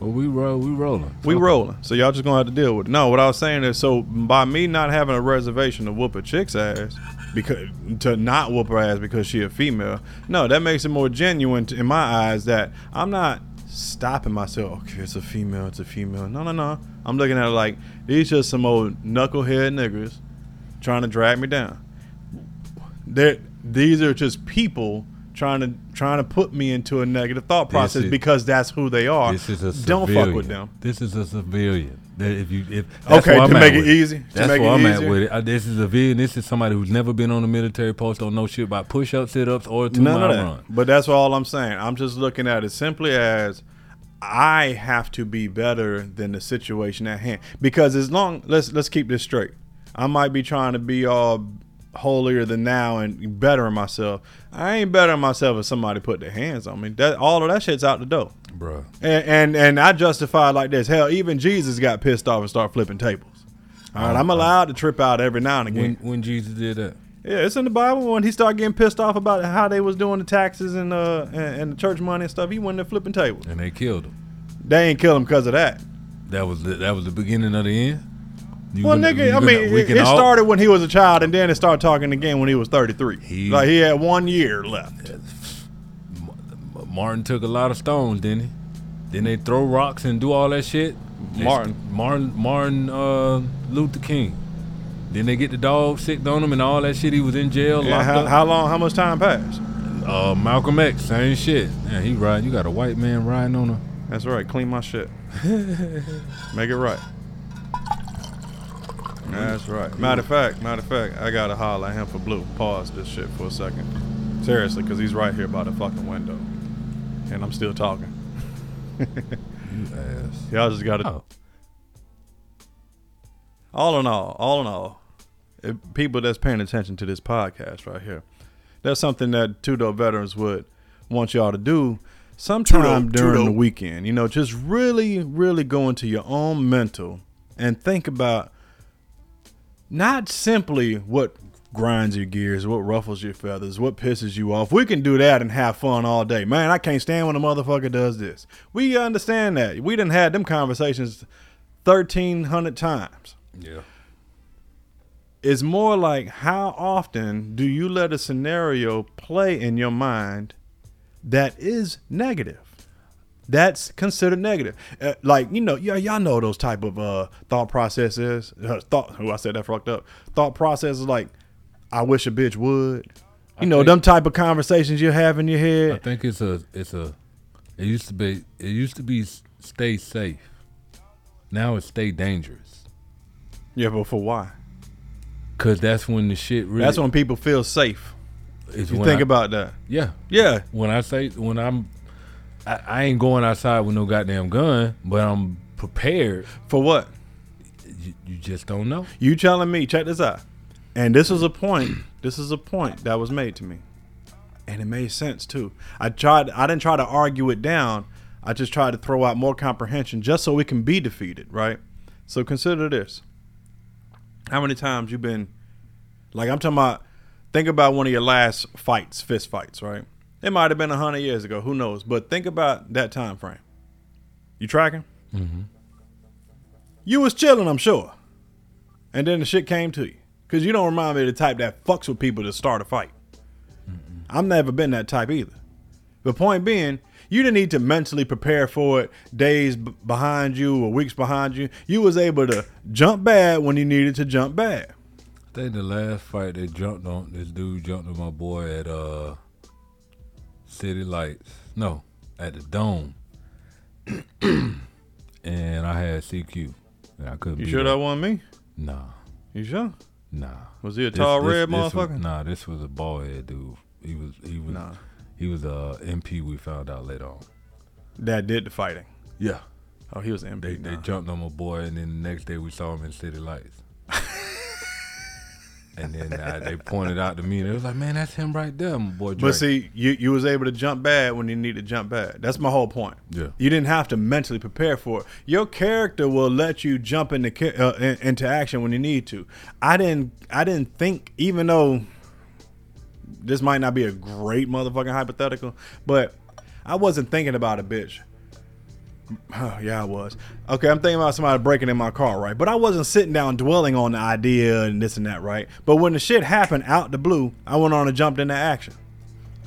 Well, we roll. We rolling. We rolling. So y'all just gonna have to deal with it. No, what I was saying is so by me not having a reservation to whoop a chick's ass because to not whoop her ass because she a female, no, that makes it more genuine in my eyes that I'm not stopping myself. Okay, it's a female, it's a female. No, no, no. I'm looking at it like these just some old knucklehead niggas trying to drag me down. They're, these are just people trying to trying to put me into a negative thought process is- because that's who they are. This is a Don't civilian. fuck with them. This is a civilian. That if you if Okay, to make it easy, to That's make where it I'm easier. at with it. Uh, this is a civilian. This is somebody who's never been on a military post, don't know shit about push ups, sit ups, or two None mile run. But that's all I'm saying. I'm just looking at it simply as I have to be better than the situation at hand. Because as long let's let's keep this straight. I might be trying to be all holier than now and bettering myself. I ain't bettering myself if somebody put their hands on me. That all of that shit's out the door. bro. And and, and I justify it like this. Hell, even Jesus got pissed off and started flipping tables. All right, I'm allowed to trip out every now and again. When when Jesus did that, Yeah, it's in the Bible. When he started getting pissed off about how they was doing the taxes and uh and, and the church money and stuff, he went there flipping tables. and they killed him. They ain't kill him because of that. That was the, that was the beginning of the end. You Well, gonna- nigga, I gonna- mean, it, can it all- started when he was a child, and then it started talking again when he was 33. He- like he had one year left. Martin took a lot of stones, didn't he? Then they throw rocks and do all that shit. They- Martin. Martin, Martin uh, Luther King. Then they get the dog sick on him and all that shit. He was in jail, Yeah, locked how, up. how long? How much time passed? Uh, Malcolm X, same shit. Man, he riding. You got a white man riding on a. That's right. Clean my shit. Make it right. That's mm-hmm. right. Matter of fact, matter of fact, I gotta holler at him for blue. Pause this shit for a second. Seriously, because he's right here by the fucking window, and I'm still talking. You ass. Y'all just gotta. Oh. All in all, all in all, if people that's paying attention to this podcast right here, that's something that two dope veterans would want y'all to do sometime Two-dope, during the weekend. You know, just really, really go into your own mental and think about not simply what grinds your gears, what ruffles your feathers, what pisses you off. We can do that and have fun all day. Man, I can't stand when a motherfucker does this. We understand that. We didn't had them conversations 1,300 times. Yeah. It's more like how often do you let a scenario play in your mind that is negative? That's considered negative. Uh, like you know, yeah, y'all know those type of uh, thought processes. Uh, thought. Who I said that fucked up. Thought processes like, I wish a bitch would. You I know, them type of conversations you have in your head. I think it's a it's a it used to be it used to be stay safe. Now it's stay dangerous. Yeah, but for why? Cause that's when the shit really That's when people feel safe. If You think I- about that. Yeah. Yeah. When I say when I'm I, I ain't going outside with no goddamn gun, but I'm prepared. For what? You, you just don't know. You telling me, check this out. And this is a point. This is a point that was made to me. And it made sense too. I tried I didn't try to argue it down. I just tried to throw out more comprehension just so we can be defeated, right? So consider this. How many times you been like I'm talking about think about one of your last fights, fist fights, right? It might have been a hundred years ago, who knows? But think about that time frame. You tracking? Mm-hmm. You was chilling, I'm sure. And then the shit came to you. Because you don't remind me of the type that fucks with people to start a fight. I've never been that type either. The point being, you didn't need to mentally prepare for it days b- behind you or weeks behind you. You was able to jump bad when you needed to jump bad. I think the last fight they jumped on this dude jumped on my boy at uh City Lights. No, at the Dome. and I had CQ. And I couldn't You sure that wasn't me? Nah. You sure? Nah. Was he a This- tall this- red this was- motherfucker? nah, this was a bald head dude. He was he was Nah. he was uh, a MP we found out later on. That did the fighting. Yeah. Oh, he was an They MP. they nah. jumped on my boy and then the next day we saw him in City Lights. And then uh, they pointed out to me and it was like, Man, that's him right there, my boy Drake. But see, you you was able to jump bad when you need to jump bad. That's my whole point. Yeah. You didn't have to mentally prepare for it. Your character will let you jump into uh, in, into action when you need to. I didn't I didn't think even though this might not be a great motherfucking hypothetical, but I wasn't thinking about a bitch. Oh, yeah, I was. Okay, I'm thinking about somebody breaking in my car, right? But I wasn't sitting down dwelling on the idea and this and that, right? But when the shit happened out the blue, I went on and jumped into action.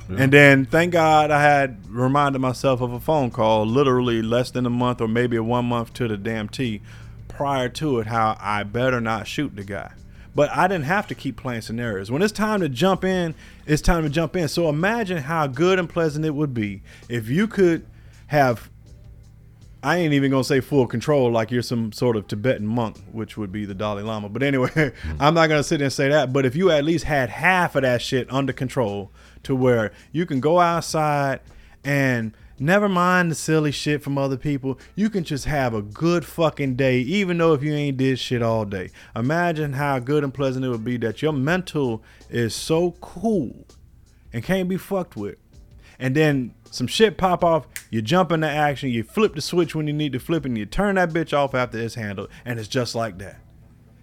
And then thank God I had reminded myself of a phone call literally less than a month or maybe one month to the damn T prior to it how I better not shoot the guy. But I didn't have to keep playing scenarios. When it's time to jump in, it's time to jump in. So imagine how good and pleasant it would be if you could have I ain't even gonna say full control like you're some sort of Tibetan monk, which would be the Dalai Lama. But anyway, mm-hmm. I'm not gonna sit there and say that. But if you at least had half of that shit under control to where you can go outside and never mind the silly shit from other people, you can just have a good fucking day, even though if you ain't did shit all day. Imagine how good and pleasant it would be that your mental is so cool and can't be fucked with and then some shit pop off, you jump into action, you flip the switch when you need to flip, and you turn that bitch off after it's handled, and it's just like that.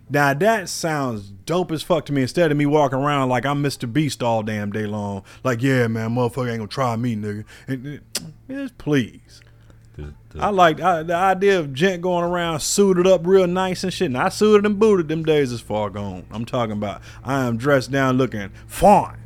Now that sounds dope as fuck to me. Instead of me walking around like I'm Mr. Beast all damn day long, like yeah, man, motherfucker ain't gonna try me, nigga. And, and- yes, please. The- the- I like I, the idea of gent going around suited up real nice and shit. Not suited and booted. Them days is far gone. I'm talking about I am dressed down looking fine.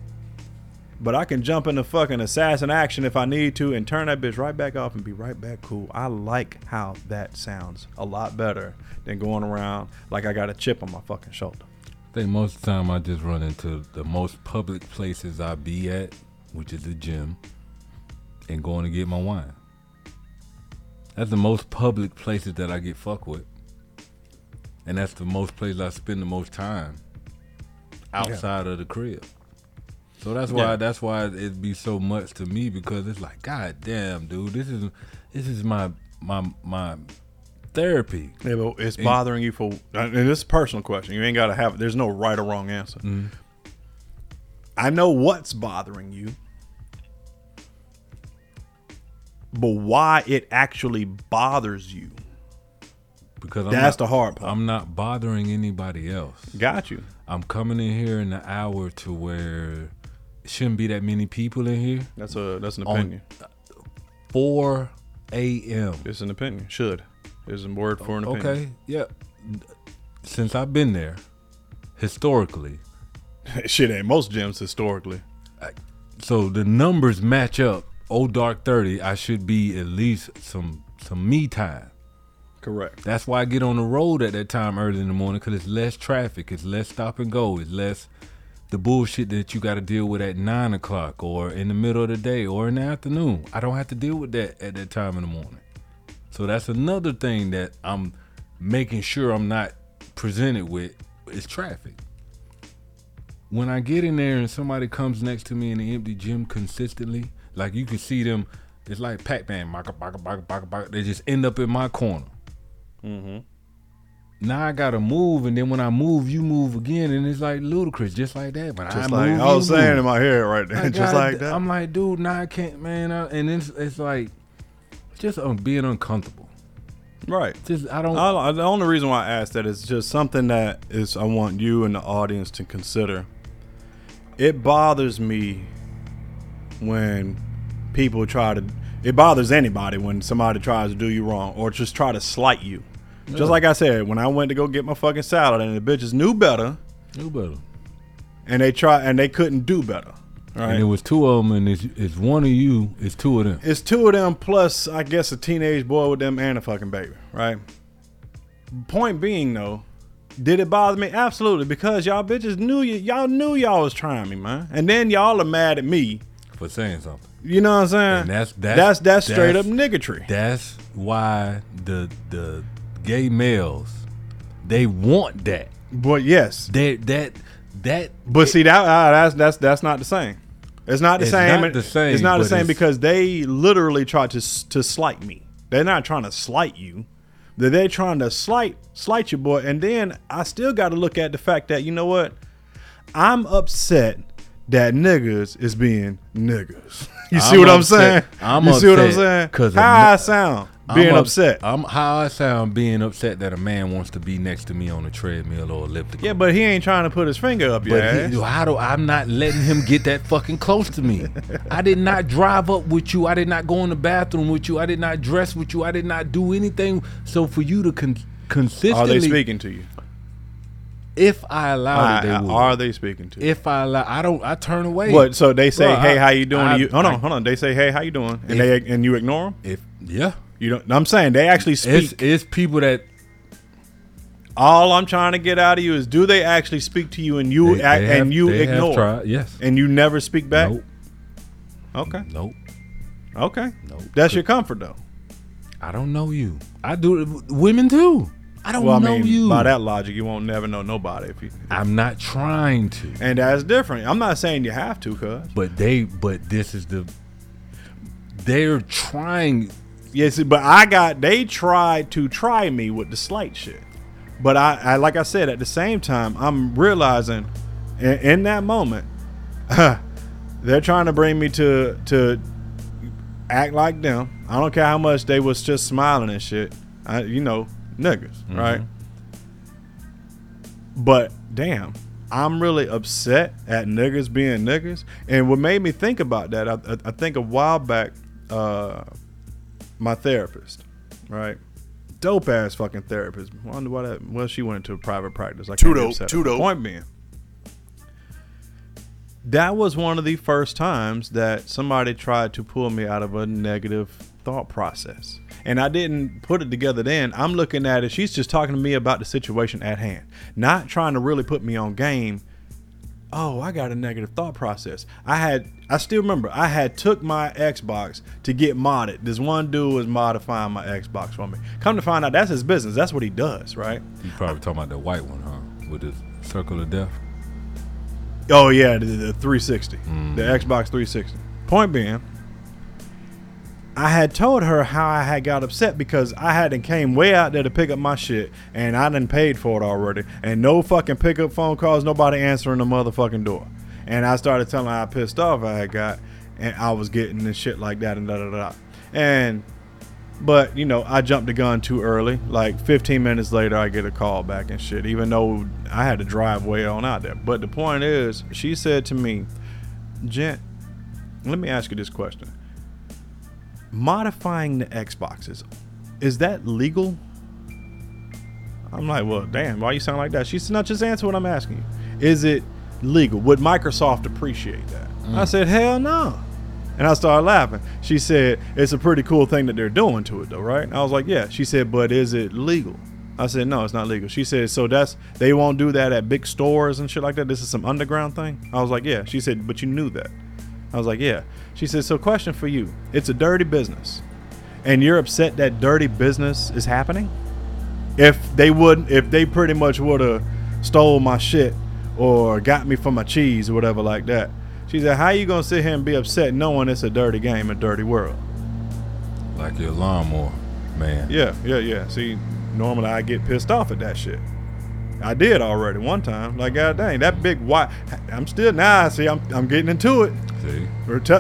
But I can jump into fucking assassin action if I need to and turn that bitch right back off and be right back cool. I like how that sounds a lot better than going around like I got a chip on my fucking shoulder. I think most of the time I just run into the most public places I be at, which is the gym, and going to get my wine. That's the most public places that I get fucked with. And that's the most places I spend the most time outside of the crib. So that's why Yeah. that's why it be so much to me because it's like, God damn, dude, this is this is my my my therapy. Yeah, but it's And- bothering you for, and this is a personal question. You ain't got to have, there's no right or wrong answer. Mm-hmm. I know what's bothering you, but why it actually bothers you. Because I'm That's not- the hard part. I'm not bothering anybody else. Got you. I'm coming in here in the hour to where it shouldn't be that many people in here. That's a that's an On- opinion. 4 a.m. It's an opinion. Should is a word for an opinion. Okay, yeah. Since I've been there, historically. Shit ain't most gyms historically. So the numbers match up. Old Dark 30, I should be at least some some me time. Correct. That's why I get on the road at that time early in the morning because it's less traffic, it's less stop and go, it's less the bullshit that you got to deal with at nine o'clock or in the middle of the day or in the afternoon. I don't have to deal with that at that time in the morning. So that's another thing that I'm making sure I'm not presented with is traffic. When I get in there and somebody comes next to me in the empty gym consistently, like you can see them, it's like baka, baka. they just end up in my corner. Mm-hmm. Now I gotta move, and then when I move, you move again, and it's like ludicrous, just like that. But Just I like move, I was saying move. in my head right there, just gotta- like that. I'm like, dude, nah, I can't, man. I, and it's it's like just um, being uncomfortable. right. Just I don't. I, the only reason why I asked that is just something that is I want you and the audience to consider. It bothers me when people try to. It bothers anybody when somebody tries to do you wrong or just try to slight you. Just like I said, when I went to go get my fucking salad and the bitches knew better you better. and they try and they couldn't do better. Right. And it was two of them, and it's, it's one of you, it's two of them. It's two of them plus, I guess, a teenage boy with them and a fucking baby, right? Point being, though, did it bother me? Absolutely, because y'all bitches knew you, y'all knew y'all was trying me, man. And then y'all are mad at me. for saying something. You know what I'm saying? And that's- that's that's- that's, straight that's- up niggatry. That's why the the gay males they want that. But yes, They that that. but see that uh, that's that's that's not the same. It's not the It's same. not the same, It's not the same because they literally try to to slight me. They're not trying to slight you. They're they trying to slight slight your boy. And then I still got to look at the fact that you know what? I'm upset that niggas is being niggas. You see I'm what I'm saying? I'm you see what I'm saying? 'cause how I sound being I'm up- upset. I'm how I sound being upset that a man wants to be next to me on a treadmill or elliptical. yeah, but he ain't trying to put his finger up your But ass. he, how do I'm not letting him get that fucking close to me? I did not drive up with you. I did not go in the bathroom with you. I did not dress with you. I did not do anything. So for you to con- consistently, Are they speaking to you? if I allowed it, they Are- would. are they speaking to you? if I allow, I don't. I turn away. What? So they say, Bro, "Hey, I- how you doing?" I- you, hold I- on, hold on. They say, "Hey, how you doing?" And they and you ignore them. If yeah, You don't. I'm saying they actually speak. it's it's people that All I'm trying to get out of you is, do they actually speak to you and you they- act, they have- and you ignore tried, Yes. and you never speak back? Nope. Okay. Nope. Okay. Nope. That's your comfort though. I don't know you. I do Women too. I don't Well, I know mean, you. by that logic, you won't never know nobody if you. I'm not trying to. And that's different. I'm not saying you have to, cuz. But they, but this is the. They're trying. Yes, but I got they tried to try me with the slight shit. But I, I like I said, at the same time, I'm realizing in, in that moment, they're trying to bring me to to act like them. I don't care how much they was just smiling and shit. I, you know, niggas, right? But damn, I'm really upset at niggas being niggas. And what made me think about that, I, I, I think a while back, uh, my therapist, right? Dope ass fucking therapist. Wonder why that. Well, she went into a private practice. I Too dope, too dope. Point being, that was one of the first times that somebody tried to pull me out of a negative thought process. And I didn't put it together then. I'm looking at it. She's just talking to me about the situation at hand, not trying to really put me on game. Oh, I got a negative thought process. I had, I still remember, I had took my Xbox to get modded. This one dude was modifying my Xbox for me. Come to find out, that's his business. That's what he does, right? You probably talking about the white one, huh? With the circle of death. Oh yeah, the, the 360, mm. the Xbox 360. Point being, I had told her how I had got upset because I hadn't came way out there to pick up my shit, and I didn't paid for it already, and no fucking pickup phone calls, nobody answering the motherfucking door, and I started telling her how pissed off I had got, and I was getting and shit like that and da da da, and. But you know, I jumped the gun too early. Like 15 minutes later, I get a call back and shit. Even though I had to drive way on out there. But the point is, she said to me, "Gent, let me ask you this question: Modifying the Xboxes, is that legal?" I'm like, well, damn, why you sound like that? She said, no, just answer what I'm asking you. Is it legal? Would Microsoft appreciate that? I mm. said, hell no. And I started laughing. She said, it's a pretty cool thing that they're doing to it, though, right? I was like, yeah. She said, but is it legal? I said, no, it's not legal. She said, so that's, they won't do that at big stores and shit like that? This is some underground thing? I was like, yeah. She said, but you knew that. I was like, yeah. She said, so question for you. It's a dirty business. And you're upset that dirty business is happening? If they wouldn't, if they pretty much would have stole my shit or got me for my cheese or whatever like that. She said, how you gonna sit here and be upset knowing it's a dirty game, a dirty world? Like your lawnmower, man. Yeah, yeah, yeah. See, normally I get pissed off at that shit. I did already one time. Like, god dang, that big white. I'm still now. see, I'm I'm getting into it. See?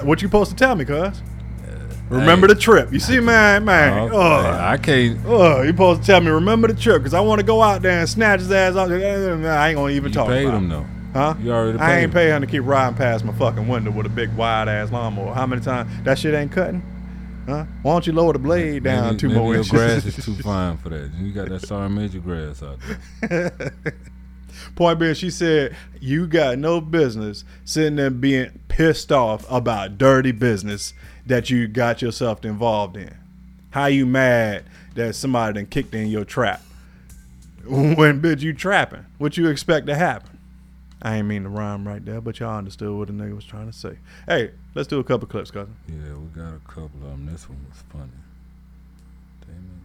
What you supposed to tell me, cuz? Uh, remember the trip. You see, man, man. Oh, Oh, I can't. oh, you supposed to tell me. Remember the trip, cause I want to go out there and snatch his ass off. I ain't gonna even You talk. paid about him though. Huh? You already I ain't paying him to keep riding past my fucking window with a big wide ass lawnmower. How many times that shit ain't cutting? Huh? Why don't you lower the blade down maybe, two maybe more your inches? grass is too fine for that. You got that sorry major grass out there. Point being, she said you got no business sitting there being pissed off about dirty business that you got yourself involved in. How you mad that somebody done kicked in your trap? When bitch you trapping, what you expect to happen? I ain't mean to rhyme right there, but y'all understood what the nigga was trying to say. Hey, let's do a couple clips, cousin. Yeah, we got a couple of them. This one was funny. Damn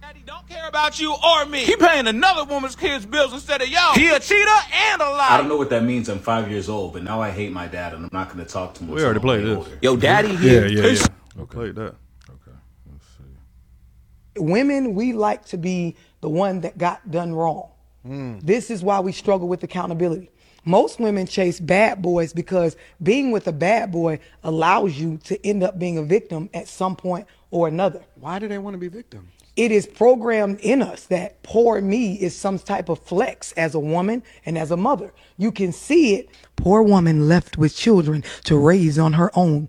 Daddy don't care about you or me. He paying another woman's kids' bills instead of y'all. He a cheater and a liar. I don't know what that means. I'm five years old, but now I hate my dad, and I'm not going to talk to him. We already played this. Yo, daddy Yeah, here. yeah, Peace. yeah. Okay. Played that. Okay. Let's see. women, we like to be the one that got done wrong. Mm. This is why we struggle with accountability. Most women chase bad boys because being with a bad boy allows you to end up being a victim at some point or another. Why do they want to be victims? It is programmed in us that poor me is some type of flex as a woman and as a mother. You can see it. Poor woman left with children to raise on her own.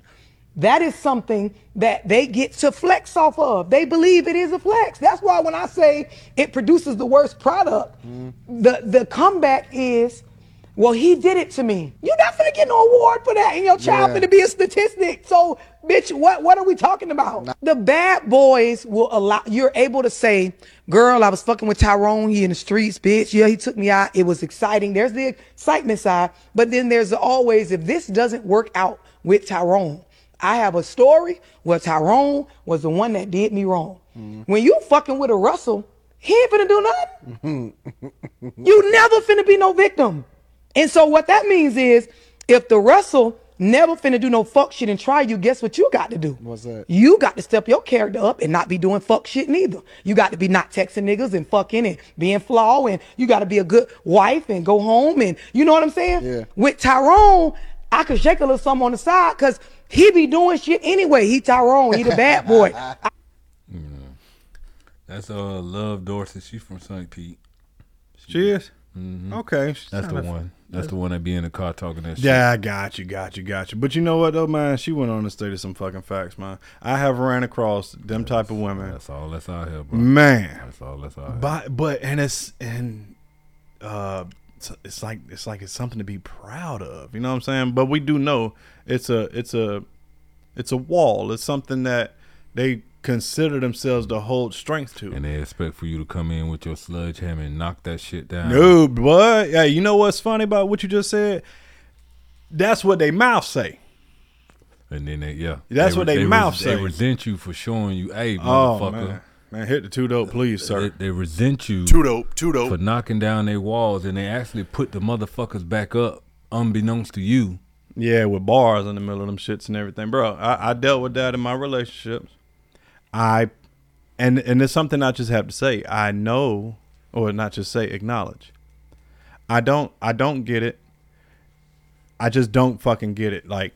That is something that they get to flex off of. They believe it is a flex. That's why when I say it produces the worst product, mm-hmm. the, the comeback is, well, he did it to me. You're not gonna get no award for that, and your child Yeah. gonna be a statistic. So, bitch, what what are we talking about? The bad boys will allow you're able to say, "Girl, I was fucking with Tyrone. He in the streets, bitch. Yeah, he took me out. It was exciting." There's the excitement side, but then there's always if this doesn't work out with Tyrone, I have a story where Tyrone was the one that did me wrong. When you fucking with a Russell, he ain't finna do nothing. you never finna be no victim. And so what that means is if the Russell never finna do no fuck shit and try you, guess what you got to do? What's that? You got to step your character up and not be doing fuck shit neither. You got to be not texting niggas and fucking and being flaw and you got to be a good wife and go home and you know what I'm saying? Yeah. With Tyrone, I could shake a little something on the side because he be doing shit anyway. He Tyrone, he the bad boy. I- That's uh Love Dorsey. She's from St. Pete. She is. Mhm. Okay, she's That's the kinda- one. That's the one that be in the car talking that shit. Yeah, I got you, got you, got you. But you know what though, man? She went on to state some fucking facts, man. I have ran across them type of women. That's all that's out here, bro. Man. That's all that's out here. But but and it's and uh it's, it's like it's like it's something to be proud of. You know what I'm saying? But we do know it's a it's a it's a wall. It's something that they consider themselves to hold strength to. and they expect for you to come in with your sledgehammer and knock that shit down. No, but yeah, you know what's funny about what you just said? That's what they mouth say. And then they, yeah. That's what they res- mouth They say. They resent you for showing you, hey, Oh motherfucker. man, man, hit the two dope, please, sir. They, they resent you Two dope, two dope. for knocking down their walls, and they actually put the motherfuckers back up, unbeknownst to you. Yeah, with bars in the middle of them shits and everything, bro. I, I dealt with that in my relationships. I, and and it's something I just have to say. I know, or not just say, acknowledge. I don't. I don't get it. I just don't fucking get it. Like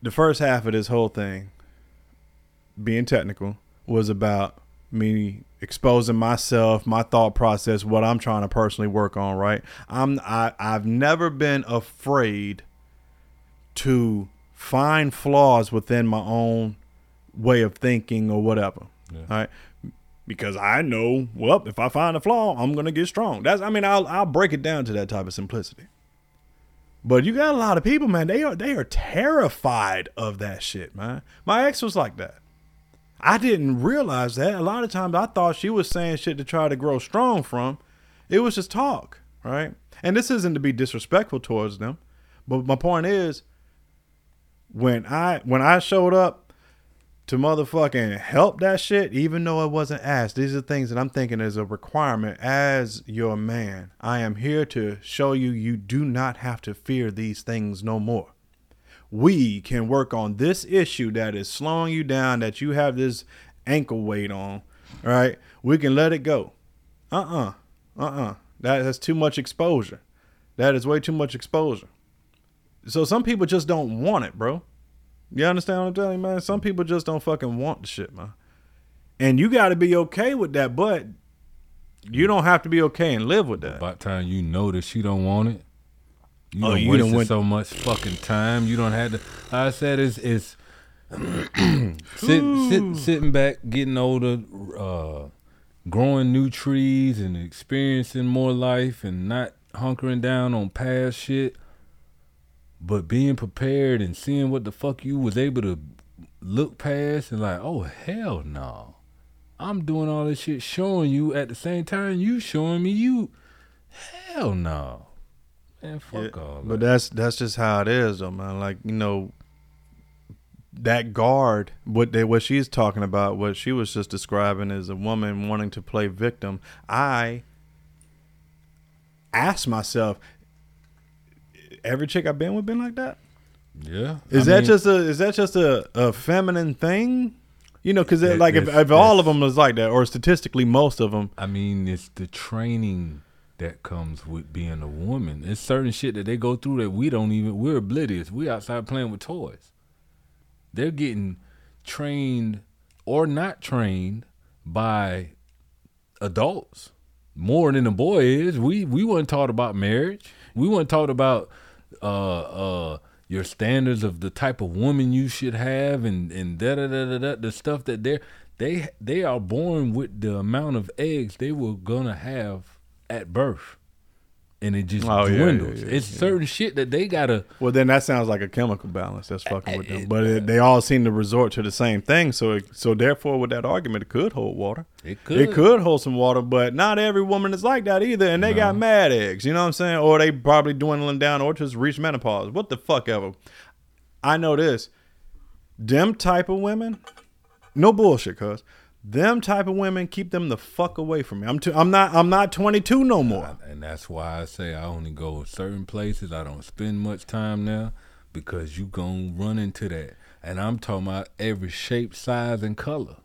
the first half of this whole thing, being technical, was about me exposing myself, my thought process, what I'm trying to personally work on. Right. I'm. I. I've never been afraid to find flaws within my own way of thinking or whatever. Right, because I know, well, if I find a flaw, I'm gonna get strong. That's I mean, I'll I'll break it down to that type of simplicity. But you got a lot of people, man. They are they are terrified of that shit, man. My ex was like that. I didn't realize that. A lot of times I thought she was saying shit to try to grow strong from. It was just talk, right? And this isn't to be disrespectful towards them, but my point is when I when I showed up to motherfucking help that shit, even though I wasn't asked, these are things that I'm thinking is a requirement as your man. I am here to show you you do not have to fear these things no more we can work on this issue that is slowing you down, that you have this ankle weight on, right? We can let it go. Uh uh-uh. uh. Uh-uh. That has too much exposure. That is way too much exposure. So some people just don't want it, bro. You understand what I'm telling you, man? Some people just don't fucking want the shit, man. And you got to be okay with that, but you don't have to be okay and live with that. By the time you notice you don't want it, you Oh, don't you wasted done went- so much fucking time. You don't have to. I said it's it's sit, sit, sitting back, getting older, uh, growing new trees, and experiencing more life, and not hunkering down on past shit. But being prepared and seeing what the fuck you was able to look past and like, oh hell no, I'm doing all this shit, showing you at the same time you showing me you. Hell no, fuck all But that's that's just how it is, though, man. Like you know, that guard, what they what she's talking about, what she was just describing is a woman wanting to play victim. I asked myself, every chick I've been with been like that. Yeah. Is I that mean- just a is that just a, a feminine thing? You know, because like if, if all of them was like that, or statistically most of them, I mean, it's the training that comes with being a woman. It's certain shit that they go through that we don't even we're oblivious. We outside playing with toys. They're getting trained or not trained by adults more than the boy is. We we weren't taught about marriage. We weren't taught about uh uh your standards of the type of woman you should have and and da da da da da the stuff that they're they they are born with the amount of eggs they were gonna have at birth. And it just Oh, yeah, yeah, dwindles. yeah, it's certain shit that they gotta Well, then that sounds like a chemical balance that's fucking with them. But it, they all seem to resort to the same thing. So, it, so therefore, with that argument, it could hold water. It could. It could hold some water, but not every woman is like that either. And they got mad eggs. You know what I'm saying? Or they probably dwindling down, or just reached menopause. What the fuck ever. I know this. Them type of women, no bullshit, cuz. Them type of women keep them the fuck away from me. I'm too, I'm not I'm not 22 no more. and that's why I say I only go certain places. I don't spend much time now because you gonna run into that. And I'm talking about every shape, size, and color.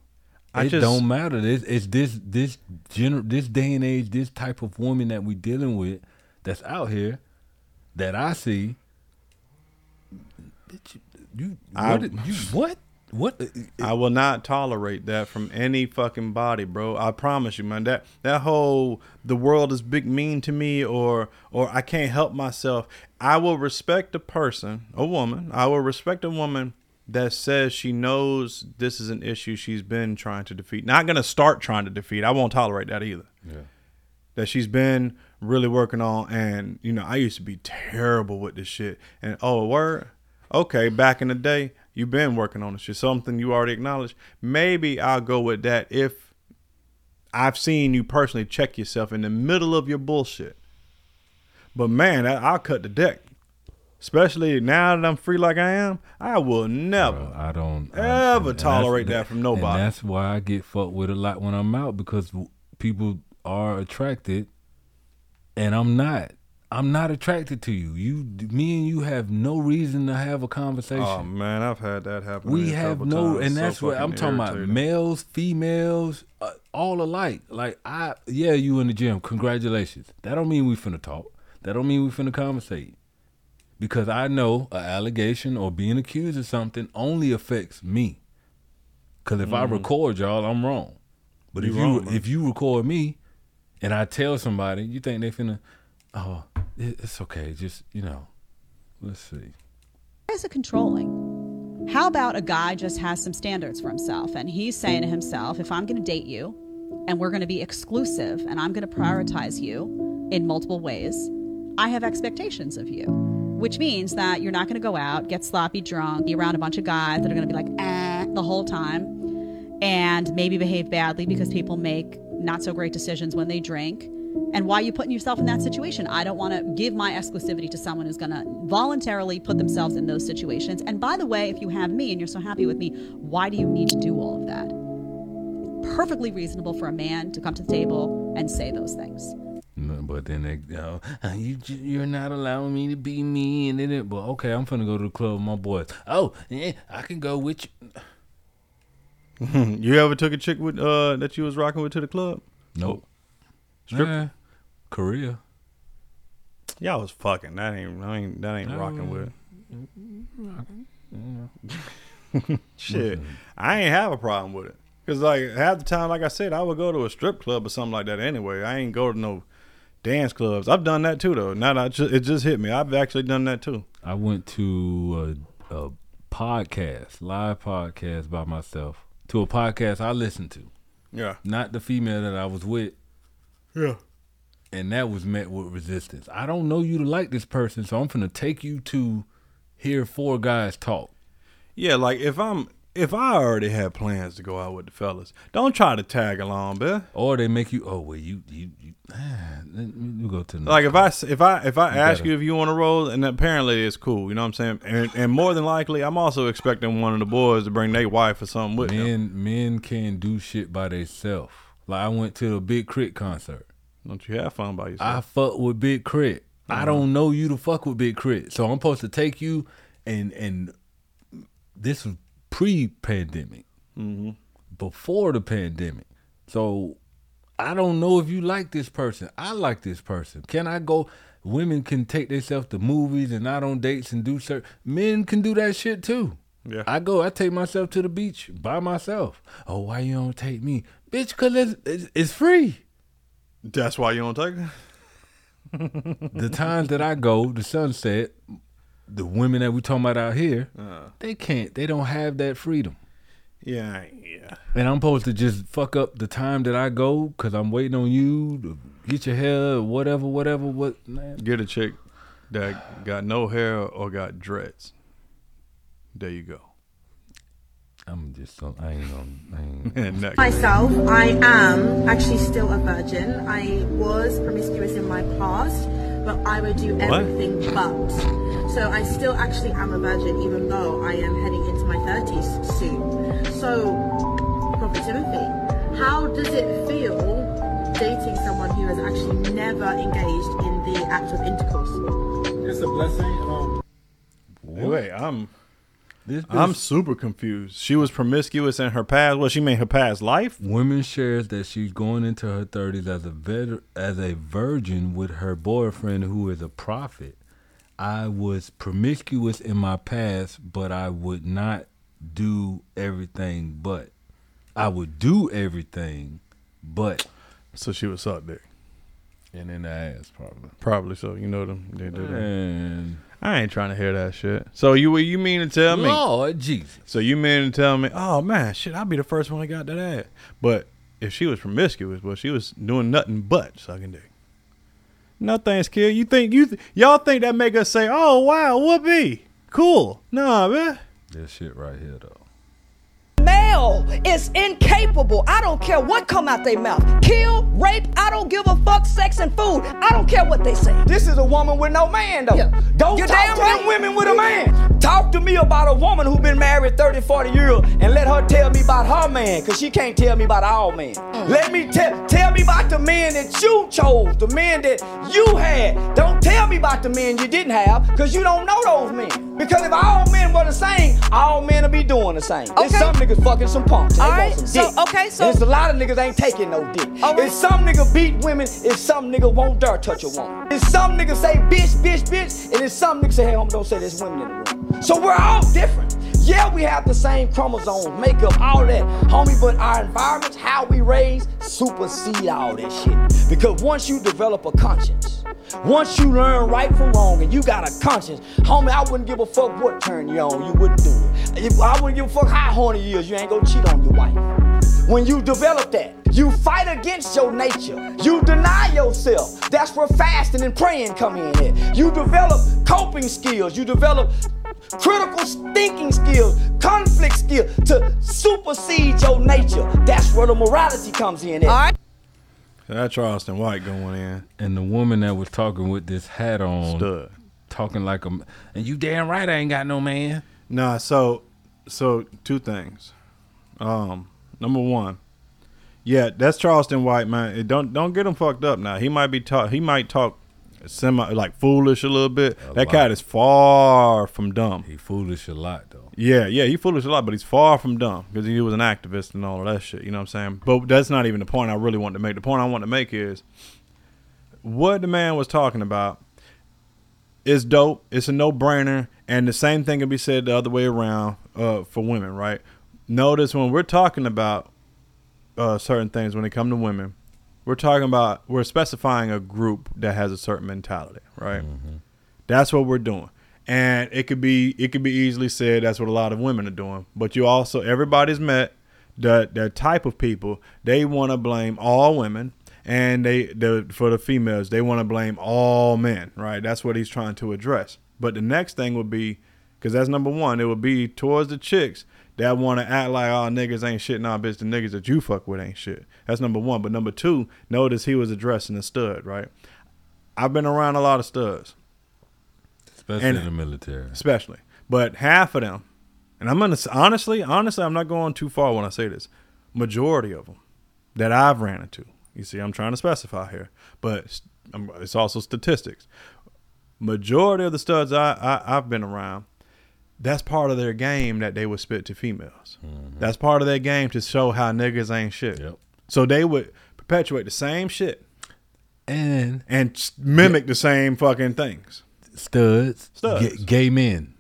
I it just- don't matter. It's, it's this this gener- this day and age, this type of woman that we dealing with that's out here that I see. Bitch, you I- what? you what? What? I will not tolerate that from any fucking body, bro. I promise you, man. That that whole the world is big mean to me or or I can't help myself. I will respect a person, a woman. I will respect a woman that says she knows this is an issue she's been trying to defeat. Not gonna start trying to defeat. I won't tolerate that either. Yeah. That she's been really working on and you know, I used to be terrible with this shit. And oh word? Okay, back in the day, you've been working on this shit. Something you already acknowledged. Maybe I'll go with that if I've seen you personally check yourself in the middle of your bullshit. But man, I, I'll cut the deck. Especially now that I'm free like I am, I will never, I don't ever and tolerate that from nobody. That's why I get fucked with a lot when I'm out because people are attracted, and I'm not. I'm not attracted to you. You, me, and you have no reason to have a conversation. Oh man, I've had that happen. we have no, times. and So that's what I'm fucking talking about. Males, females, uh, all alike. Like I, yeah, you in the gym. Congratulations. That don't mean we finna talk. That don't mean we finna conversate. Because I know an allegation or being accused of something only affects me. Cause if I Mhm. record y'all, I'm wrong. But You if you wrong, if you record me, and I tell somebody, you think they finna, oh, it's okay. Just you know, let's see. Why is it controlling? How about a guy just has some standards for himself and he's saying to himself, if I'm going to date you, and we're going to be exclusive and I'm going to prioritize you in multiple ways, I have expectations of you, which means that you're not going to go out, get sloppy drunk, be around a bunch of guys that are going to be like, eh, the whole time, and maybe behave badly because people make not so great decisions when they drink. And why are you putting yourself in that situation? I don't want to give my exclusivity to someone who's going to voluntarily put themselves in those situations. And by the way, if you have me and you're so happy with me, why do you need to do all of that? Perfectly reasonable for a man to come to the table and say those things. But then they, you know, "Uh, you j- you're not allowing me to be me, and then it. But okay, I'm finna go to the club with my boys. Oh, yeah, I can go with you. you ever took a chick with uh that you was rocking with to the club? Nope. Strip. Nah, Korea. Y'all was fucking. That ain't. I ain't. That ain't rocking with. Yeah. Shit, mm-hmm. I ain't have a problem with it. Cause like half the time, like I said, I would go to a strip club or something like that anyway. I ain't go to no dance clubs. I've done that too though. Now that I ju- it just hit me. I've actually done that too. I went to a, a podcast, live podcast by myself, to a podcast I listened to. Yeah. Not the female that I was with. Yeah. And that was met with resistance. I don't know you to like this person, so I'm finna take you to hear four guys talk. Yeah, like if I'm if I already had plans to go out with the fellas, don't try to tag along, bitch. Or they make you, oh well, you you you, ah, you go to the Like if I if I if I You ask gotta- you if you want to roll, and apparently it's cool, you know what I'm saying? And, and more than likely, I'm also expecting one of the boys to bring their wife or something with them. men men can't do shit by themselves. Like I went to the Big K.R.I.T. concert. Don't you have fun by yourself? I fuck with Big Crit. I Uh-huh. don't know you to fuck with Big K.R.I.T., so I'm supposed to take you and and this was pre-pandemic, Mhm. before the pandemic. So I don't know if you like this person. I like this person. Can I go? Women can take themselves to movies and not on dates and do certain. Men can do that shit too. Yeah. I go. I take myself to the beach by myself. Oh, why you don't take me, bitch? Cause it's it's, it's free. That's why you don't take her. the times that I go, the sunset, the women that we talking about out here, Uh. they can't. They don't have that freedom. Yeah, yeah. And I'm supposed to just fuck up the time that I go because I'm waiting on you to get your hair, whatever, whatever. What? Man. Get a chick that got no hair or got dreads. There you go. I'm just so I ain't gonna. I ain't. Next. Myself, I am actually still a virgin. I was promiscuous in my past, but I would do What? everything but. So I still actually am a virgin, even though I am heading into my 30s soon. So, Prophet Timothy, how does it feel dating someone who has actually never engaged in the act of intercourse? It's a blessing. Um, Wait, I'm This I'm super confused. She was promiscuous in her past. Well, she mean her past life? Women shares that she's going into her thirties as a vet- as a virgin with her boyfriend who is a prophet. I was promiscuous in my past, but I would not do everything. But I would do everything, but So she was suck dick. and in the ass probably. Probably so. You know them. They do that. Man, I ain't trying to hear that shit. So you you mean to tell me? Lord Jesus. So you mean to tell me? Oh man, shit! I'll be the first one that got that ass. But if she was promiscuous, well, she was doing nothing but sucking dick. No thanks, kid. You think you th- y'all think that make us say, "Oh wow, whoopee, cool"? Nah, man. This shit right here though. Male is incapable. I don't care what come out their mouth. Kill, rape, I don't give a fuck. Sex and food. I don't care what they say. This is a woman with no man though. Don't You're talk damn to right. them women with a man. Talk to me about a woman who been married 30, 40 years and let her tell me about her man, cause she can't tell me about all men. Mm. Let me tell tell me about the men that you chose, the men that you had. Don't tell me about the men you didn't have, cause you don't know those men. Because if all men were the same, all men would be doing the same. There's some niggas fucking some punks. They All right, some so- dick. okay, so- And it's a lot of niggas ain't taking no dick. All right. If some nigga beat women, if some nigga won't dare touch a woman. If some nigga say bitch, bitch, bitch, and if some nigga say, hey, homie, don't say there's women in the room. So we're all different. Yeah, we have the same chromosomes, makeup, all that, homie, but our environments, how we raise, supersede all that shit. Because once you develop a conscience, once you learn right from wrong and you got a conscience, homie, I wouldn't give a fuck what turn you on, you wouldn't do it. If- I wouldn't give a fuck how horny you is, you ain't gonna cheat on your wife. When you develop that, you fight against your nature. You deny yourself. That's where fasting and praying come in at. You develop coping skills. You develop critical thinking skills, conflict skills to supersede your nature. That's where the morality comes in at. That Charleston White going in. And the woman that was talking with this hat on, Stud. talking like a, and you damn right I ain't got no man. Nah, so so two things. Um, number one, yeah, that's Charleston White, man. It don't don't get him fucked up now. He might be talk. He might talk semi like foolish a little bit. that lot. cat is far from dumb. He foolish a lot though. Yeah, yeah, he foolish a lot, but he's far from dumb because he was an activist and all of that shit. You know what I'm saying? But that's not even the point I really want to make. The point I want to make is what the man was talking about is dope. It's a no brainer, and the same thing can be said the other way around uh, for women, right? Notice when we're talking about uh, certain things when it comes to women, we're talking about we're specifying a group that has a certain mentality, right? That's what we're doing. And it could be it could be easily said that's what a lot of women are doing. But you also everybody's met that that type of people, they want to blame all women and they the for the females, they want to blame all men, right? That's what he's trying to address. But the next thing would be cuz that's number 1, it would be towards the chicks that want to act like all niggas ain't shit. Nah, bitch, the niggas that you fuck with ain't shit. That's number 1. But number 2, notice he was addressing the stud, right? I've been around a lot of studs Especially And- in the military. especially. But half of them, and I'm gonna honestly, honestly, I'm not going too far when I say this. Majority of them that I've ran into. You see, I'm trying to specify here, but it's- um, it's also statistics. Majority of the studs I, I I've been around, that's part of their game that they would spit to females. Mm-hmm. That's part of their game to show how niggas ain't shit. So they would perpetuate the same shit and and s- mimic the same fucking things. Studs, Studs. ga- gay men,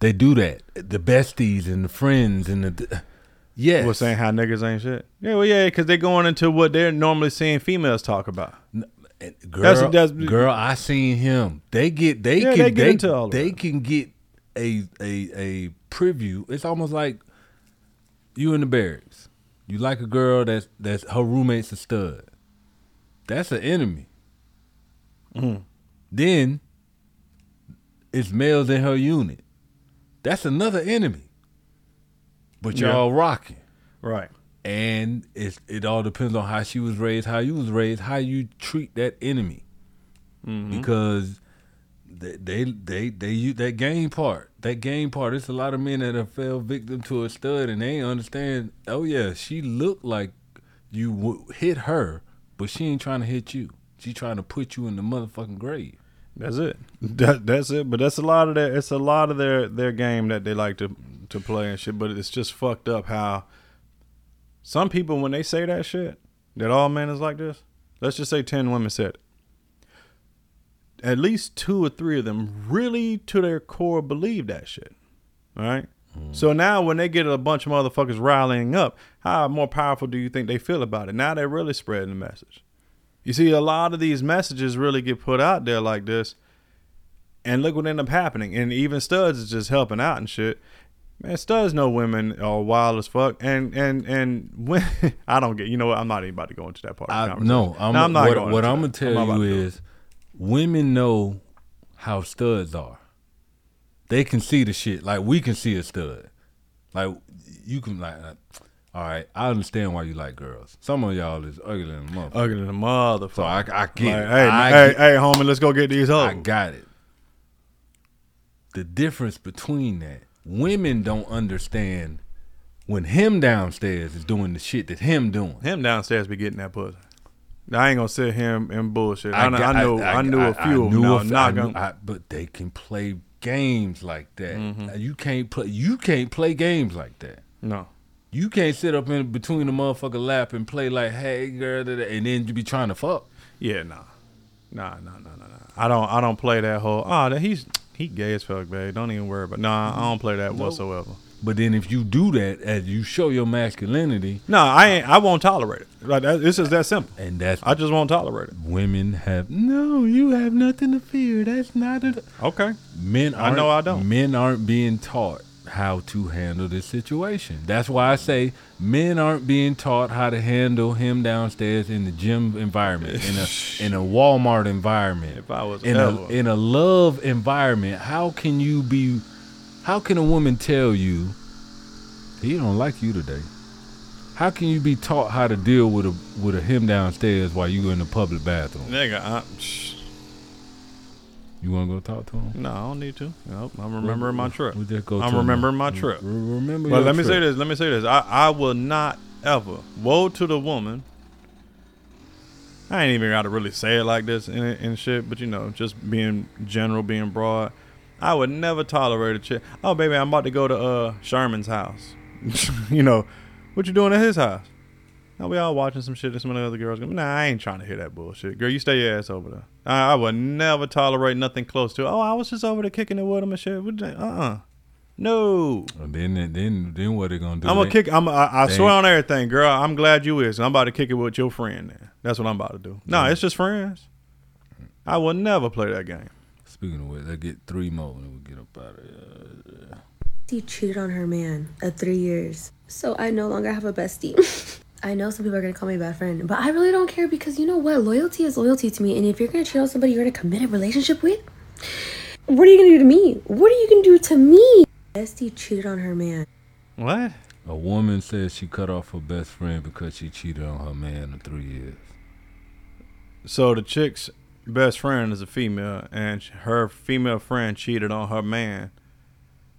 they do that. The besties and the friends and the yes. Was saying how niggas ain't shit. Yeah, well, yeah, because they're going into what they're normally seeing females talk about. Girl, That's- that's- girl, I seen him. They get they Yeah, can they they, get into all of they can get a a a preview. It's almost like you in the barracks. You like a girl that's that's her roommate's a stud. That's an enemy. Mhm. Then it's males in her unit. That's another enemy. But Yeah. y'all rocking. Right. And it's it all depends on how she was raised, how you was raised, how you treat that enemy. Mhm. Because they they they they use that game part. That game part. It's a lot of men that have fell victim to a stud and they understand. Oh yeah, she looked like you w- hit her, but she ain't trying to hit you. She trying to put you in the motherfucking grave. That's it. That, that's it. But that's a lot of their. It's a lot of their their game that they like to to play and shit. But it's just fucked up how some people when they say that shit that all men is like this. Let's just say ten women said. At least two or three of them really to their core believe that shit. All right. Mm. So now when they get a bunch of motherfuckers rallying up, how more powerful do you think they feel about it? Now they're really spreading the message. You see, a lot of these messages really get put out there like this, and look what end up happening. And even studs is just helping out and shit. Man, studs know women are wild as fuck, and and and when I don't get, you know what? I'm not even about to go into that part. Of the I, conversation. no, I'm, No, I'm not what, going what I'm gonna tell not you about to do it. is, women know how studs are. They can see the shit like we can see a stud. Like you can like, uh, all right. I understand why you like girls. Some of y'all is ugly than a motherfucker. ugly than a motherfucker. So I, I get Like, it. hey, I hey, get- hey, homie, let's go get these hoes. I got it. The difference between that, women don't understand when him downstairs is doing the shit that him doing. Him downstairs be getting that pussy. I ain't gonna sit him and bullshit. I, got- I knew, I, knew a few of them. Now, not I knew- gonna- I- but they can play games like that. Mm-hmm. You can't play. You can't play games like that. No. You can't sit up in between the motherfucker lap and play like, "Hey, girl," da- da," and then you be trying to fuck. Yeah, nah, nah, nah, nah, nah, nah. I don't, I don't play that whole. Oh, that he's he gay as fuck, babe. Don't even worry about. Nah, I don't play that whatsoever. But then if you do that, as you show your masculinity, No, I ain't. I won't tolerate it. Like that, it's just that simple. and that's I just won't tolerate it. women have no. You have nothing to fear. That's not it. Okay. Men, I know I don't. Men aren't being taught how to handle this situation. That's why I say men aren't being taught how to handle him downstairs in the gym environment, in a in a Walmart environment, If I was in a in a love environment. How can you be? How can a woman tell you he don't like you today? How can you be taught how to deal with a with a him downstairs while you in the public bathroom? Nigga, I. You want to go talk to him? no, I don't need to. Nope, I'm remembering my trip. We just go I'm remembering him. my trip. remember But let me say this. Let me say this. I, I will not ever. Woe to the woman. I ain't even got to really say it like this and, and shit, but you know, just being general, being broad. I would never tolerate a chick. Oh, baby, I'm about to go to uh Sherman's house. you know, what you doing at his house? Now we all watching some shit that some of the other girls go, nah, I ain't trying to hear that bullshit. Girl, you stay your ass over there. I, I would never tolerate nothing close to, oh, I was just over there kicking it with him and shit. Uh uh No. And then then then what they gonna do? I'm gonna They- kick. I'm. I, I swear on everything, girl. I'm glad you is. I'm about to kick it with your friend. Then that's what I'm about to do. No, it's just friends. I will never play that game. Speaking of which, let's get three more and we'll get up out of here. She cheated on her man at three years. So I no longer have a bestie. I know some people are gonna call me a bad friend, but I really don't care because you know what? Loyalty is loyalty to me. And if you're gonna cheat on somebody you're in a committed relationship with, what are you gonna do to me? What are you gonna do to me? Bestie cheated on her man. What? A woman says she cut off her best friend because she cheated on her man in three years. So the chick's best friend is a female, and her female friend cheated on her man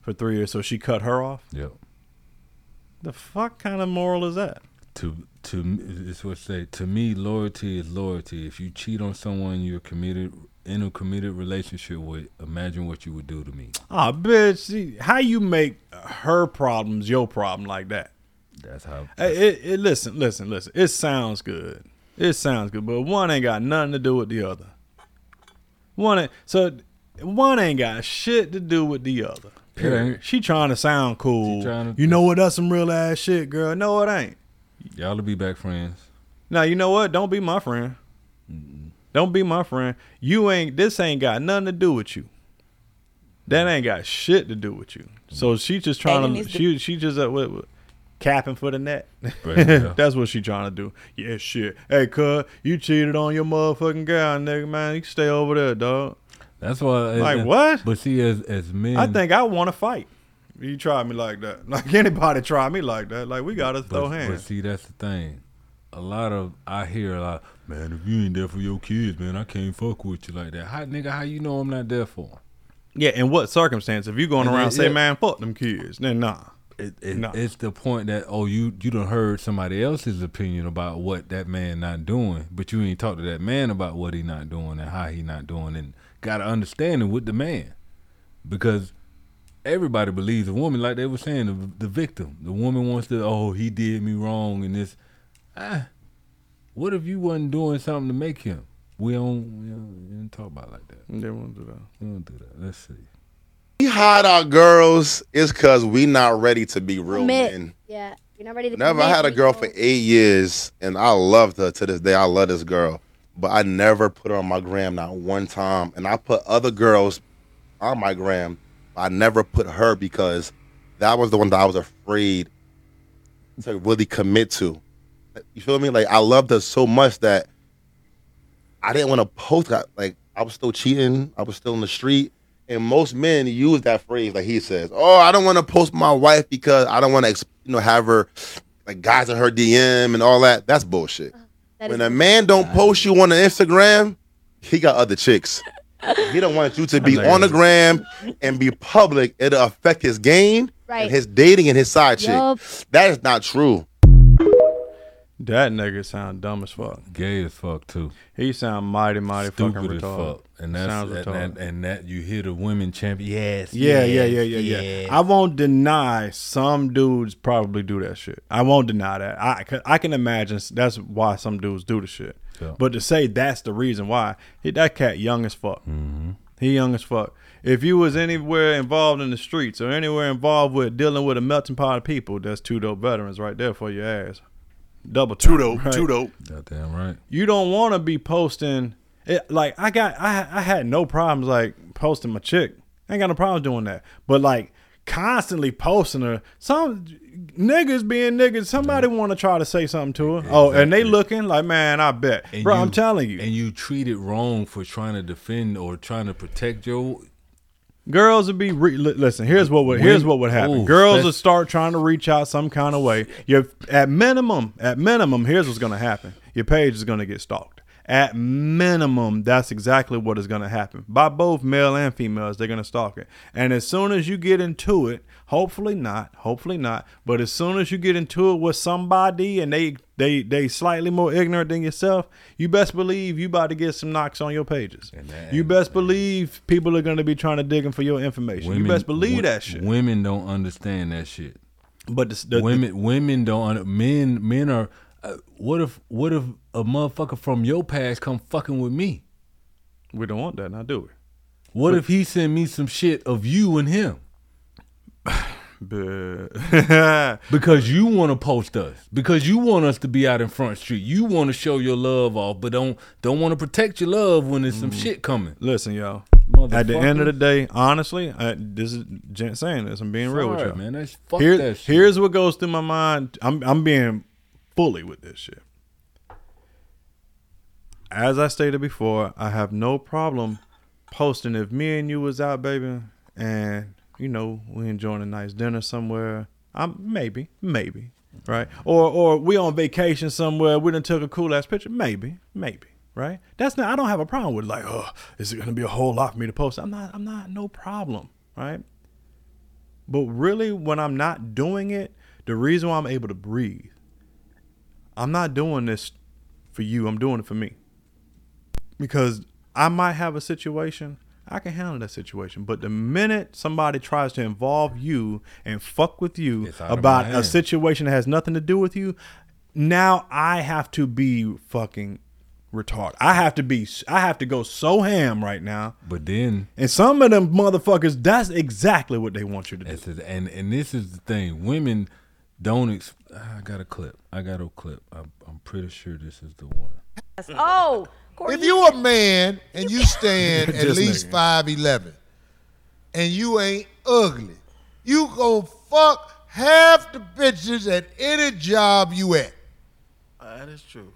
for three years. So she cut her off. Yep. The fuck kind of moral is that? To to me, it's what say to me, loyalty is loyalty. If you cheat on someone you're committed in a committed relationship with, imagine what you would do to me. Ah, bitch. See, how you make her problems your problem like that? That's how. Hey, it, it, listen, listen, listen. It sounds good. It sounds good, but one ain't got nothing to do with the other. One ain't, so one ain't got shit to do with the other. Period. She trying to sound cool. trying to- you know what? That's some real ass shit, girl. No, it ain't. Y'all will be back friends. Now you know what? Don't be my friend. Don't be my friend. You ain't. This ain't got nothing to do with you. That ain't got shit to do with you. So she just trying Megan to. needs to- She she just uh, what, what, capping for the net. Yeah. That's what she trying to do. Yeah, shit. Hey, cuz you cheated on your motherfucking guy, nigga. Man, you stay over there, dog. That's why. Like, and- what? But see, as as men, I think I want to fight. You try me like that. Like anybody try me like that. Like we gotta But, throw but see, that's the thing. A lot of I hear a lot. Man, if you ain't there for your kids, man, I can't fuck with you like that. How nigga? How you know I'm not there for? 'em? Yeah, in what circumstance? If you going And around then- say, yeah. man, fuck them kids, then nah. It, it, Nah. It's the point that oh you you done heard somebody else's opinion about what that man not doing, but you ain't talk to that man about what he not doing and how he not doing, and got to understanding with the man, because everybody believes a woman like they were saying the, the victim. The woman wants to oh he did me wrong and this. Ah, what if you wasn't doing something to make him? We don't we don't, we don't talk about it like that. They won't do that. We don't do that. Let's see. Hide our girls is because we not ready to be real Commit. men. Yeah, you're not ready to. Never commit, had a girl for eight years, and I loved her to this day. I love this girl, but I never put her on my gram not one time. And I put other girls on my gram. I never put her because that was the one that I was afraid to really commit to. You feel me? Like I loved her so much that I didn't want to post. Like I was still cheating. I was still in the street. And most men use that phrase, like he says, "Oh, I don't want to post my wife because I don't want to, you know, have her like guys in her DM and all that." That's bullshit. Uh-huh. That when is a man don't post you on the Instagram, he got other chicks. He don't want you to be on the gram and be public. It'll affect his game Right. and his dating and his side chick. That is not true. That nigga sound dumb as fuck. Gay as fuck too. He sound mighty, mighty Stupid fucking as retarded. fuck. And that's and that, and that you hear the women champion. Yes. Yeah, yeah, yes, yeah, yeah, yeah. yes. I won't deny some dudes probably do that shit. I won't deny that. I I can imagine that's why some dudes do the shit. Yeah. But to say that's the reason why, he, that cat young as fuck. Mm-hmm. He young as fuck. If you was anywhere involved in the streets or anywhere involved with dealing with a melting pot of people, that's two dope veterans right there for your ass. Double Two time, dope, right? two dope. Goddamn right. you don't want to be posting it like I got I I had no problems like posting my chick. I ain't got no problems doing that. But like constantly posting her. Some niggas being niggas. Somebody want to try to say something to her. Oh, and they looking like, man, I bet, And bro. you- I'm telling you, And you treat it wrong for trying to defend or trying to protect your. Girls would be. Re- listen, here's what would here's what would happen. Ooh, girls would start trying to reach out some kind of way. You at minimum, at minimum, here's what's gonna happen. Your page is gonna get stalked. At minimum, that's exactly what is going to happen by both male and females. They're going to stalk it, and as soon as you get into it, hopefully not, hopefully not, but as soon as you get into it with somebody and they they they slightly more ignorant than yourself, you best believe you about to get some knocks on your pages. you best believe people are going to be trying to dig for your information. you best believe that shit. Women don't understand that shit. But the, the, women women don't men men are. Uh, what if what if a motherfucker from your past come fucking with me? We don't want that, now do we? What But- if he send me some shit of you and him? Because you want to post us. Because you want us to be out in front street. You want to show your love off, but don't don't want to protect your love when there's some mm. shit coming. Listen, y'all. At the end of the day, honestly, I, this is Gent saying this. I'm being real with y'all, man. That's- fuck Here- that shit. Here's what goes through my mind. I'm I'm being fully with this shit. As I stated before, I have no problem posting if me and you was out, baby, and you know we enjoying a nice dinner somewhere. I'm maybe, maybe, right? Or or we on vacation somewhere. We done took a cool ass picture. Maybe, maybe, right? That's not. I don't have a problem with like, oh, is it gonna be a whole lot for me to post? I'm not. I'm not. No problem, right? But really, when I'm not doing it, the reason why I'm able to breathe, I'm not doing this for you. I'm doing it for me. Because I might have a situation, I can handle that situation. But the minute somebody tries to involve you and fuck with you about a situation that has nothing to do with you, now I have to be fucking retarded. I have to be. I have to go so ham right now. But then, and some of them motherfuckers, that's exactly what they want you to do. Is- and and this is the thing. Women don't. Ex- I got a clip. I got a clip. I'm, I'm pretty sure this is the one. Oh, If you a man and you stand at This least nigga. five eleven, and you ain't ugly, you gon' fuck half the bitches at any job you at. Ah, that is true.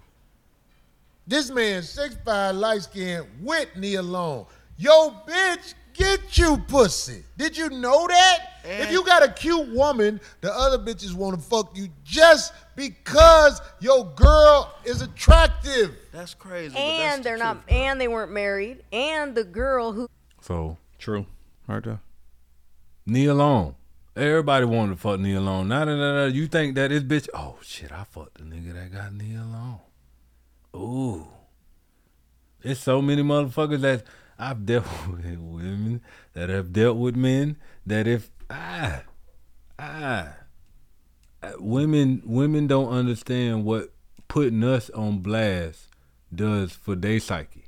This man six five light skinned Whitney alone. Yo, bitch, get you pussy. Did you know that? if you got a cute woman, the other bitches want to fuck you just because your girl is attractive. That's crazy. and they're not, and they weren't married, and the girl who So true. Right there. Neil Long. Everybody wanted to fuck knee alone. Nah, nah, nah, nah. You think that this bitch? Oh shit! I fucked the nigga that got knee alone. Ooh, it's so many motherfuckers that I've dealt with women that have dealt with men that if ah ah women women don't understand what putting us on blast does for their psyche.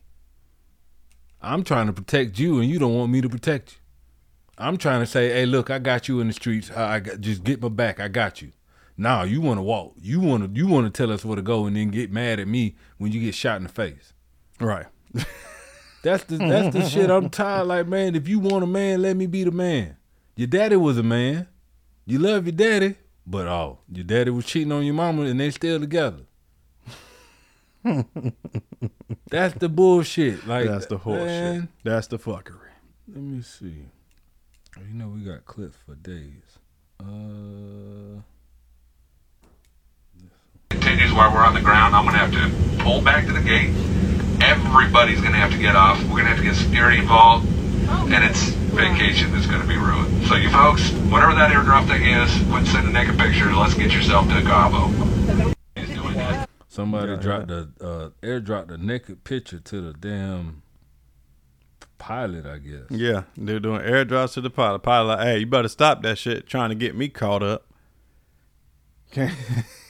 I'm trying to protect you, and you don't want me to protect you. I'm trying to say, hey, look, I got you in the streets. I, I got, just get my back. I got you. Now you want to walk. You want to. You want to tell us where to go, and then get mad at me when you get shot in the face. Right. That's the mm-hmm, that's the mm-hmm, shit. I'm mm-hmm. tired. Like man, if you want a man, let me be the man. Your daddy was a man. You love your daddy, but oh, your daddy was cheating on your mama, and they still together. That's the bullshit. Like That's the horseshit. man, That's the fuckery. Let me see. You know we got clips for days. Uh, continues while we're on the ground, I'm going to have to pull back to the gate. Everybody's going to have to get off. We're going to have to get security involved. And it's vacation that's going to be ruined. So you folks, whatever that airdrop thing is, quit sending a naked pictures. Let's get yourself to a Cabo. somebody Yeah, dropped the uh, airdropped a naked picture to the damn pilot. I guess. Yeah, they're doing airdrops to the pilot. Pilot, hey, you better stop that shit trying to get me caught up.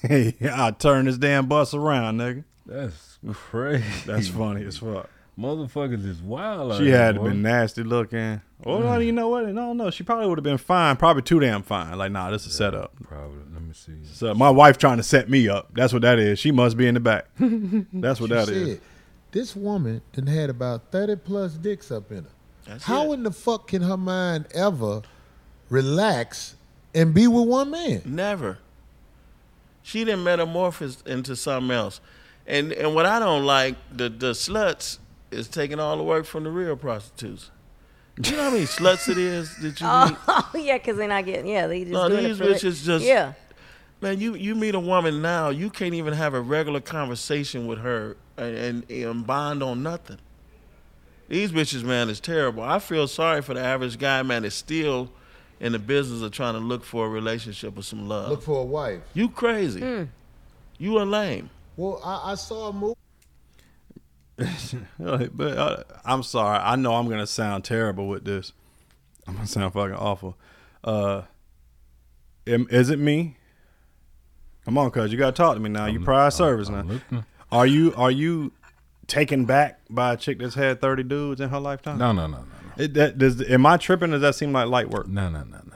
hey, I'll turn this damn bus around, nigga. That's crazy. That's funny as fuck. Motherfuckers is wild. She here, had to been nasty looking. Oh, no, Mm. you know what? No, no, she probably would have been fine. Probably too damn fine. Like, nah, this is set up. Probably. Let me see. So my wife trying to set me up. That's what that is. She must be in the back. That's what She that is. said, This woman done had about 30 plus dicks up in her. How in the fuck can her mind ever relax, and be with one man? Never. She didn't metamorphose into something else. And and what I don't like, the the sluts is taking all the work from the real prostitutes. Do You know how many sluts it is that you meet? Oh yeah, because they're not getting. Yeah, they just No, doing these it for bitches just Yeah. Man, you you meet a woman now, you can't even have a regular conversation with her and, and, and bond on nothing. These bitches, man, is terrible. I feel sorry for the average guy, man, that's still in the business of trying to look for a relationship with some love. Look for a wife. You crazy. Hmm. You are lame. Well, I, I saw a movie. but uh, I'm sorry. I know I'm gonna sound terrible with this. I'm gonna sound fucking awful. Uh, am- is it me? Come on, cuz you gotta talk to me now. you prize service now. Are you are you taken back by a chick that's had 30 dudes in her lifetime? No, no, no, no. It, that, does am I tripping? Does that seem like light work? No, no, no, no, no.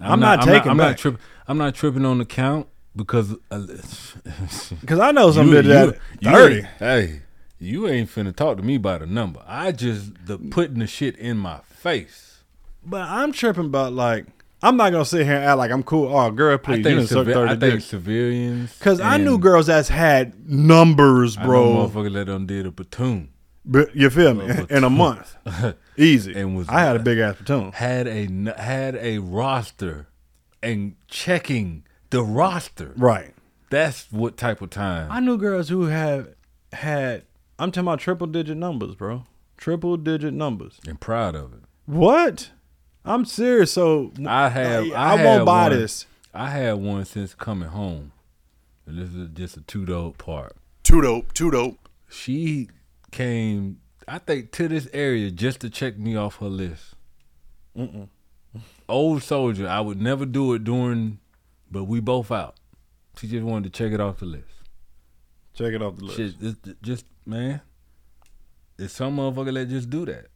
I'm, not, taking I'm back. not tripping. I'm not tripping on the count because uh, because I know some you, bitch that you 30. ain't- Hey, you ain't finna talk to me about a number. I just the putting the shit in my face. But I'm tripping about like I'm not gonna sit here and act like I'm cool. Oh, girl, please, I you think, civi- 30 I think civilians. Cause I knew girls that's had numbers, I bro. motherfucker that done did a platoon. But you feel me? A In a month, easy. and was I had a big ass platoon. Had a had a roster and checking the roster. Right. That's what type of time. I knew girls who had had. I'm talking about triple digit numbers, bro. Triple digit numbers. And proud of it. What? I'm serious. So I have. I, I, won't buy one- this. I had one since coming home. And this is just a two dope part. Too dope. Too dope. She came, I think, to this area just to check me off her list. Mm-mm. Old soldier. I would never do it during, but we both out. She just wanted to check it off the list. Check it off the list. Shit, just, just man. It's some motherfucker that just do that.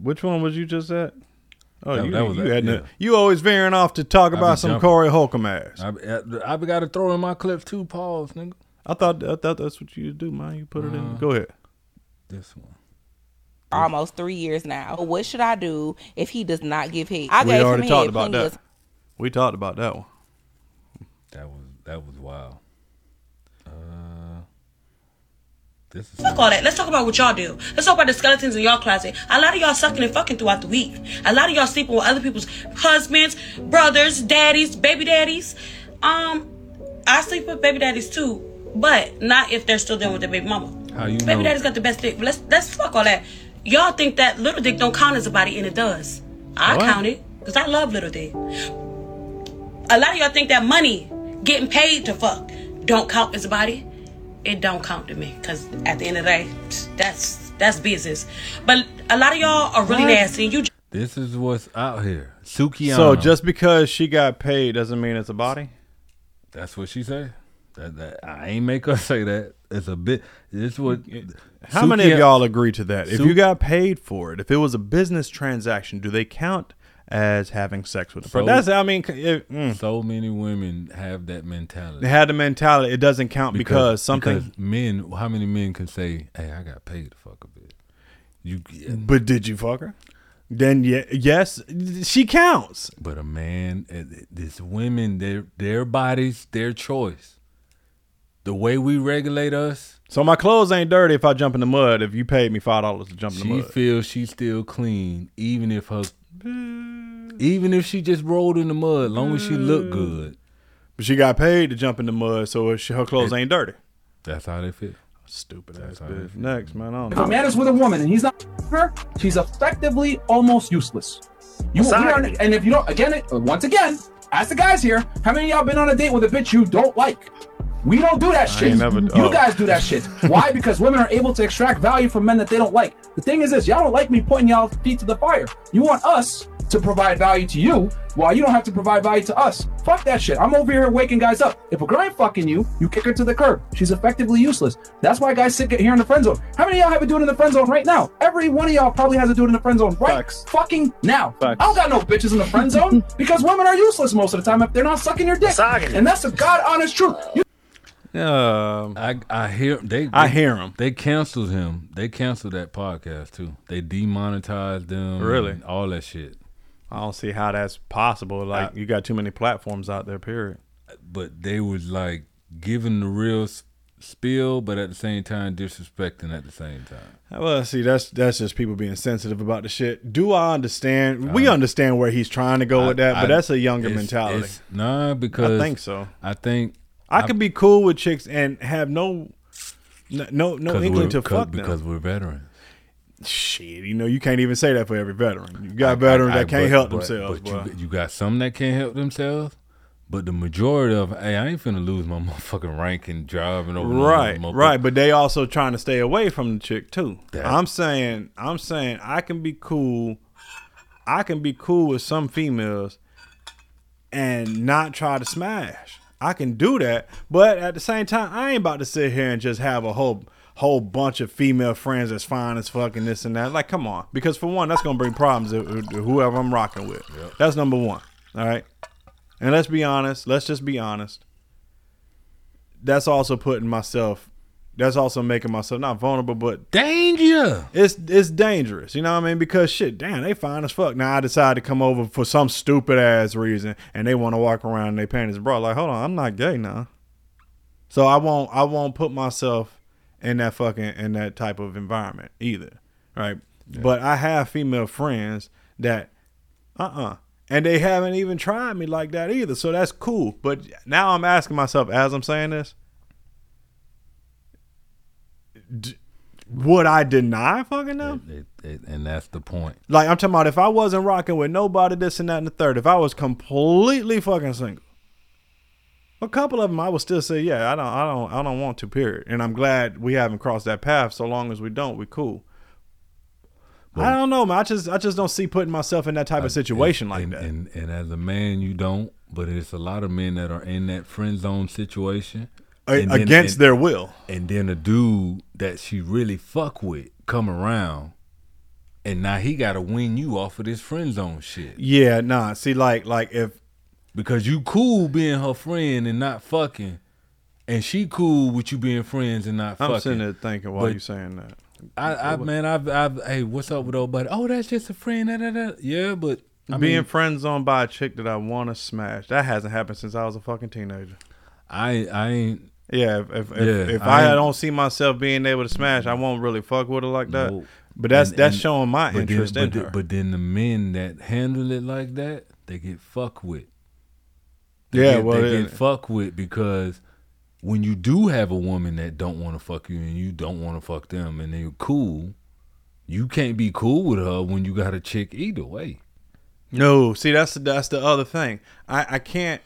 Which one was you just at? Oh, That- you, that was you, it, had yeah. no- you always veering off to talk I about some jumping. Corey Holcomb ass. I, I, I got to throw in my clips too. Pause, nigga. I thought I thought that's what you do, man. You put it in. Uh, Go ahead. This one. almost three years now. What should I do if he does not give head? I we gave already him talked head about plenty that. Of We talked about that one. That was that was wild. Uh, this is Fuck all that. Let's talk about what y'all do. Let's talk about the skeletons in y'all closet. A lot of y'all sucking and fucking throughout the week. A lot of y'all sleeping with other people's husbands, brothers, daddies, baby daddies. Um, I sleep with baby daddies too, but not if they're still dealing with their baby mama. How you Baby know? daddy's got the best dick. But let's let's fuck all that. Y'all think that little dick don't count as a body, and it does. I What? count it because I love little dick. A lot of y'all think that money, getting paid to fuck, don't count as a body. It don't count to me because at the end of the day, that's that's business. But a lot of y'all are really What? nasty. And you This is what's out here. Sukihana. So just because she got paid doesn't mean it's a body. That's what she said. That, that I ain't make her say that. It's a bit. This what. How many of y'all agree to that? If Su- you got paid for it, if it was a business transaction, do they count as having sex with a person? That's I mean, it, mm. so many women have that mentality. they had the mentality. It doesn't count because, something. because men. How many men can say, "Hey, I got paid to fuck a bitch"? You. but did you fuck her? Then yeah, yes, she counts. But a man, uh, this women, their their bodies, their choice. The way we regulate us, So my clothes ain't dirty if I jump in the mud. If you paid me five dollars to jump in the mud, she feels she's still clean, even if her, even if she just rolled in the mud. Long as she looked mm. good, but she got paid to jump in the mud, so she, her clothes It- ain't dirty. that's how they feel. Stupid ass bitch. Next, man. I don't If a know. man is with a woman and he's not her, she's effectively almost useless. You we are, and if you don't, again, it- once again, ask the guys here, how many of y'all been on a date with a bitch you don't like? We don't do that shit. never- you oh. guys do that shit. Why? Because women are able to extract value from men that they don't like. The thing is this, y'all don't like me pointing y'all feet to the fire. You want us to provide value to you while you don't have to provide value to us. Fuck that shit. I'm over here waking guys up. If a girl ain't fucking you, you kick her to the curb. She's effectively useless. That's why guys sit here in the friend zone. How many of y'all have a dude in the friend zone right now? Every one of y'all probably has a dude in the friend zone right fucking now. I don't got no bitches in the friend zone because women are useless most of the time if they're not sucking your dick. And that's the god honest truth. You Um, I I hear they. I they- hear 'em. They canceled him. They canceled that podcast too. They demonetized them. Really? and all that shit. I don't see how that's possible. Like I- you got too many platforms out there. Period. But they was like giving the real spill, but at the same time disrespecting at the same time. Well, see, that's that's just people being sensitive about the shit. Do I understand? we understand where he's trying to go with that, I- but that's a younger it's- mentality. it's- Nah, because I think so. I think I could be cool with chicks and have no no no, inkling to fuck them. because we're veterans. Shit, you know, you can't even say that for every veteran. You got I- veterans I- that can't but- help but- themselves. But you, you got some that can't help themselves. But the majority of, hey, I ain't finna lose my motherfucking rank and driving over. right, right. But they also trying to stay away from the chick too. That- I'm saying, I'm saying, I can be cool. I can be cool with some females and not try to smash. I can do that, but at the same time, I ain't about to sit here and just have a whole whole bunch of female friends that's fine as fucking this and that. Like, come on, because for one, that's gonna bring problems to to whoever I'm rocking with. That's number one. All right, and let's be honest. Let's just be honest. That's also putting myself. That's also making myself not vulnerable, but danger. It's it's dangerous, you know what I mean? Because shit, damn, they fine as fuck. Now I decide to come over for some stupid ass reason, and they want to walk around in their panties, bro. Like, hold on, I'm not gay now, so I won't I won't put myself in that fucking in that type of environment either, right? But I have female friends that, uh uh and they haven't even tried me like that either, so that's cool. But now I'm asking myself as I'm saying this, d- would I deny fucking them? It- it- and that's the point. Like I'm talking about if I wasn't rocking with nobody, this and that and the third. If I was completely fucking single, a couple of them I would still say, yeah, I don't, I don't, I don't want to. Period. And I'm glad we haven't crossed that path. So long as we don't, we cool. I don't know, man. I just, I just don't see putting myself in that type of situation like and, that. And, and as a man, you don't. But it's a lot of men that are in that friend zone situation A- then- against and- their will. And then a dude that she really fuck with come around, and now he got to win you off of this friend zone shit. Yeah, nah. See, like, like if because you cool being her friend and not fucking, and she cool with you being friends and not I'm fucking. sitting there thinking why But you saying that. I, I man, I've, I've, hey, what's up with old buddy? Oh, that's just a friend. Da, da, da. Yeah, but I being mean, friend zoned by a chick that I want to smash, that hasn't happened since I was a fucking teenager. I, I ain't. Yeah, if if, if, Yeah, if I I, don't see myself being able to smash, I won't really fuck with her like that. Nope. But that's And- that's and- showing my interest then, in but her. then- but then the men that handle it like that, they get fucked with. They Yeah, get, well, they get fucked with because when you do have a woman that don't want to fuck you and you don't want to fuck them and they're cool, you can't be cool with her when you got a chick either way. No, see that's the, that's the other thing. I I can't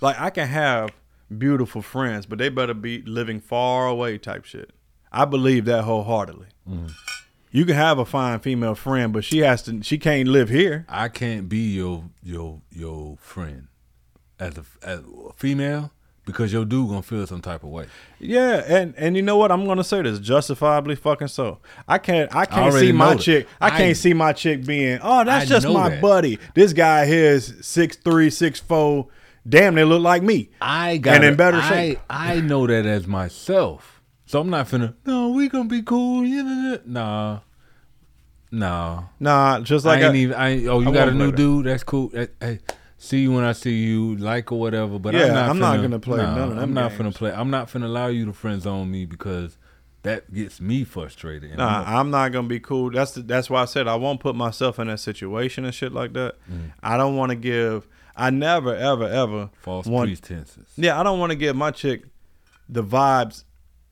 like I can have beautiful friends, but they better be living far away type shit. I believe that wholeheartedly. Mm. You can have a fine female friend, but she has to. She can't live here. I can't be your your your friend as a, as a female because your dude gonna feel some type of way. Yeah, and and you know what? I'm gonna say this justifiably fucking so. I can't I can't already see my that. chick. I can't see my chick being. Oh, that's I just my that. buddy. This guy here is six three, six four. Damn, they look like me. I got and in better I, shape. I know that as myself, so I'm not finna. No, we gonna be cool. nah, nah." Nah, nah. Nah, just like I ain't I- even. I oh, you I got a new that. dude? That's cool. Hey, hey, see you when I see you, like or whatever. But Yeah, I'm not. I'm not gonna play nah, none of them I'm not games. finna play. I'm not finna allow you to friend zone me because that gets me frustrated. Nah, I'm I'm not gonna be cool. That's the, that's why I said I won't put myself in that situation and shit like that. Mm. I don't want to give. I never, ever, ever False want, pretenses. Yeah, I don't want to give my chick the vibes.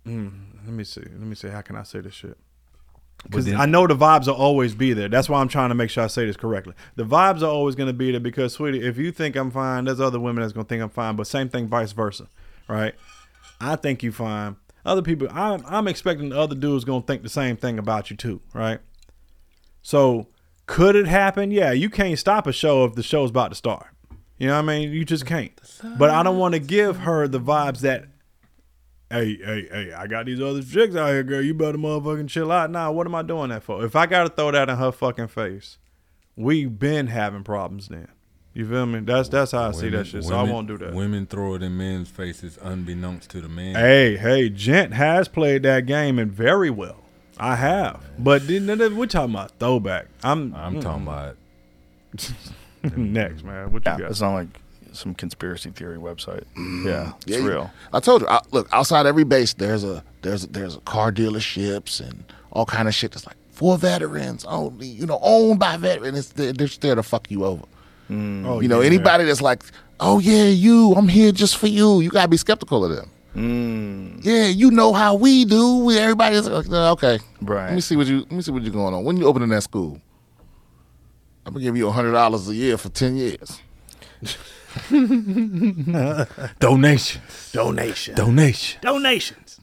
Mm, let me see. Let me see. How can I say this shit? Because I know the vibes will always be there. That's why I'm trying to make sure I say this correctly. The vibes are always going to be there because, sweetie, if you think I'm fine, there's other women that's going to think I'm fine. But same thing, vice versa, right? I think you fine. Other people, I'm, I'm expecting the other dudes going to think the same thing about you too, right? So could it happen? Yeah, you can't stop a show if the show's about to start. You know what I mean? You just can't. But I don't want to give her the vibes that, hey, hey, hey, I got these other chicks out here, girl. You better motherfucking chill out. Nah, what am I doing that for? If I got to throw that in her fucking face, we've been having problems then. You feel me? That's that's how I see that shit. So I won't do that. Women throw it in men's faces unbeknownst to the man. Hey, hey, Gent has played that game and very well. I have, but then- then we're talking about throwback. I'm I'm mm. talking about Next, man, what you yeah, got? It's not like some conspiracy theory website. Mm-hmm. Yeah, it's Yeah, you- real. I told you. I, look, outside every base, there's a there's a, there's a car dealerships and all kind of shit that's like for veterans only. You know, owned by veterans. It's, they're, they're just there to fuck you over. Oh, you know, yeah, anybody that's like, oh yeah, you, I'm here just for you. You gotta be skeptical of them. Mm. Yeah, you know how we do. We everybody's like, "Uh, okay. Right. Let me see what you let me see what you're going on. When you opening that school? I'm gonna give you hundred dollars a year for ten years. Donations. Donation. Donation. Donations.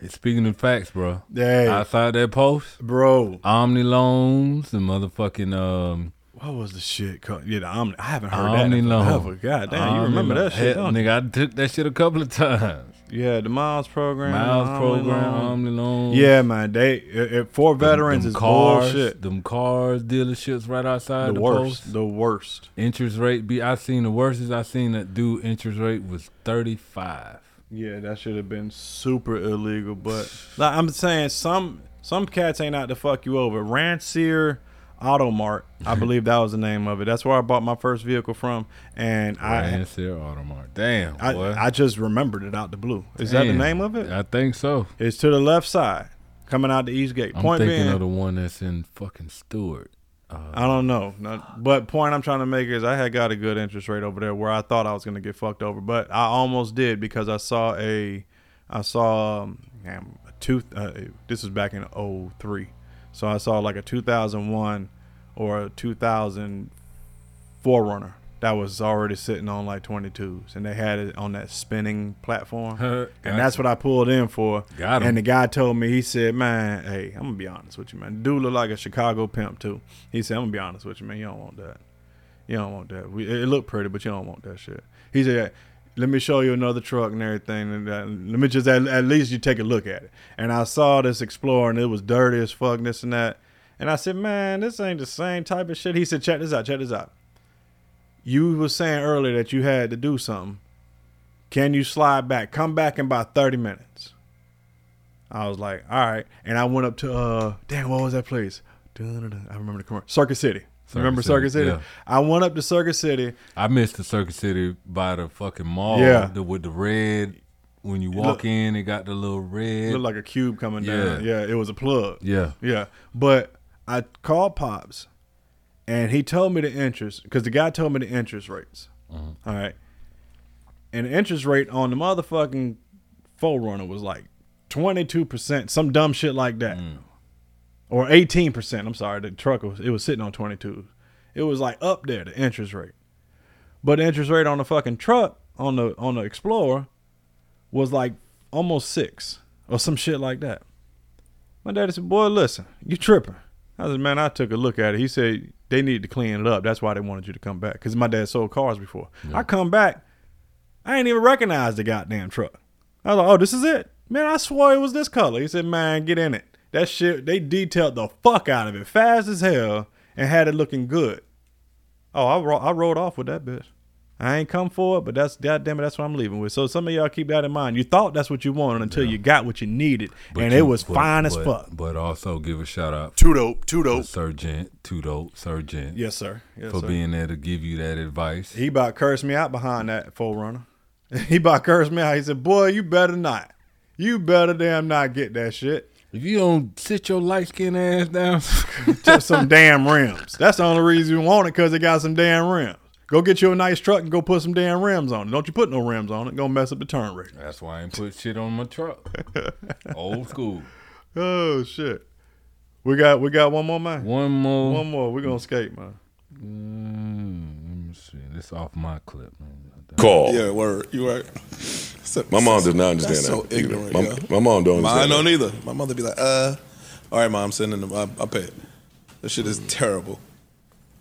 Hey, speaking of facts, bro. Hey. Outside that post, bro. Omni loans and motherfucking um. What was the shit called? Yeah, the Omni. I haven't heard Omni that in loan. forever. God damn, you remember loan. that shit? Hell, nigga, I took that shit a couple of times. Yeah, the Miles program. Miles program. Omni loan. Yeah, man. They it, it- for veterans them is cars, bullshit. Them cars dealerships right outside The the, worst. post. The worst. Interest rate be I seen the worst is I seen that dude interest rate was thirty five. Yeah, that should have been super illegal. But like I'm saying, some some cats ain't out to fuck you over. Rancier Auto Mart, I believe that was the name of it. That's where I bought my first vehicle from, and I Rancier Automart. Damn, I, boy. I just remembered it out the blue. Is that the name of it? I think so. It's to the left side, coming out the east gate. I'm Point thinking being, of the one that's in fucking Stewart. Uh, I don't know. Not- but point I'm trying to make is I had got a good interest rate over there where I thought I was gonna get fucked over, but I almost did because I saw a, I saw um, damn, a two. Uh, this was back in 03. So I saw like a 2001 or a 2000 4Runner that was already sitting on like 22s, and they had it on that spinning platform, and that's what I pulled in for. Got 'em. And the guy told me, he said, "Man, hey, I'm gonna be honest with you, man. Dude look like a Chicago pimp too." He said, "I'm gonna be honest with you, man. You don't want that. You don't want that. We, it looked pretty, but you don't want that shit." He said, "Let me show you another truck and everything, and that, let me just at, at least you take a look at it." And I saw this Explorer, and it was dirty as fuck, this and that. And I said, "Man, this ain't the same type of shit." He said, "Check this out. Check this out." You was saying earlier that you had to do something. Can you slide back? Come back in about 30 minutes. I was like, all right. And I went up to uh damn, what was that place? I remember the commercial. Circuit City. Remember Circus City? yeah. I went up to Circus City. I missed the Circus City by the fucking mall. Yeah. the, with the red. When you It walk look- in, it got the little red. It looked like a cube coming Yeah. down. Yeah, it was a plug. Yeah. Yeah. But I called Pops and he told me the interest because the guy told me the interest rates. Uh-huh. All right. And the interest rate on the motherfucking 4Runner was like 22%, some dumb shit like that. Mm. Or 18%. I'm sorry. The truck was, it was sitting on 22. It was like up there, the interest rate. But the interest rate on the fucking truck, on the on the Explorer, was like almost six or some shit like that. My daddy said, "Boy, listen, you tripping." I said, "Man, I took a look at it." He said they needed to clean it up. That's why they wanted you to come back because my dad sold cars before. I come back, I ain't even recognize the goddamn truck. I was like, "Oh, this is it, man." I swore it was this color. He said, "Man, get in it." That shit, they detailed the fuck out of it, fast as hell, and had it looking good. Oh, I ro- I rode off with that bitch. I ain't come for it, but that's goddamn it, that's what I'm leaving with. So some of y'all keep that in mind. You thought that's what you wanted until you got what you needed, But and you- it was but- fine as fuck. But also give a shout out. Too dope, too to dope. Sergeant, too dope, Sergeant. Yes, sir. Yes, for sir. being there to give you that advice. He about cursed me out behind that 4Runner. he about cursed me out. He said, "Boy, you better not. You better damn not get that shit. If you don't sit your light skinned ass down, Just some damn rims. That's the only reason you want it because it got some damn rims. Go get you a nice truck and go put some damn rims on it. Don't you put no rims on it. Gonna mess up the turn rate. That's why I ain't put shit on my truck. Old school. Oh shit. We got we got one more man. One more. One more. We're gonna skate, man. Mm, let me see. This off my clip. Man. Call. Yeah, word. You right. My mom does not understand That's that. so ignorant. My, yo. my mom don't Mine understand. don't that. either. My mother be like, uh, all right, mom, send them. I, I pay it. That shit is terrible.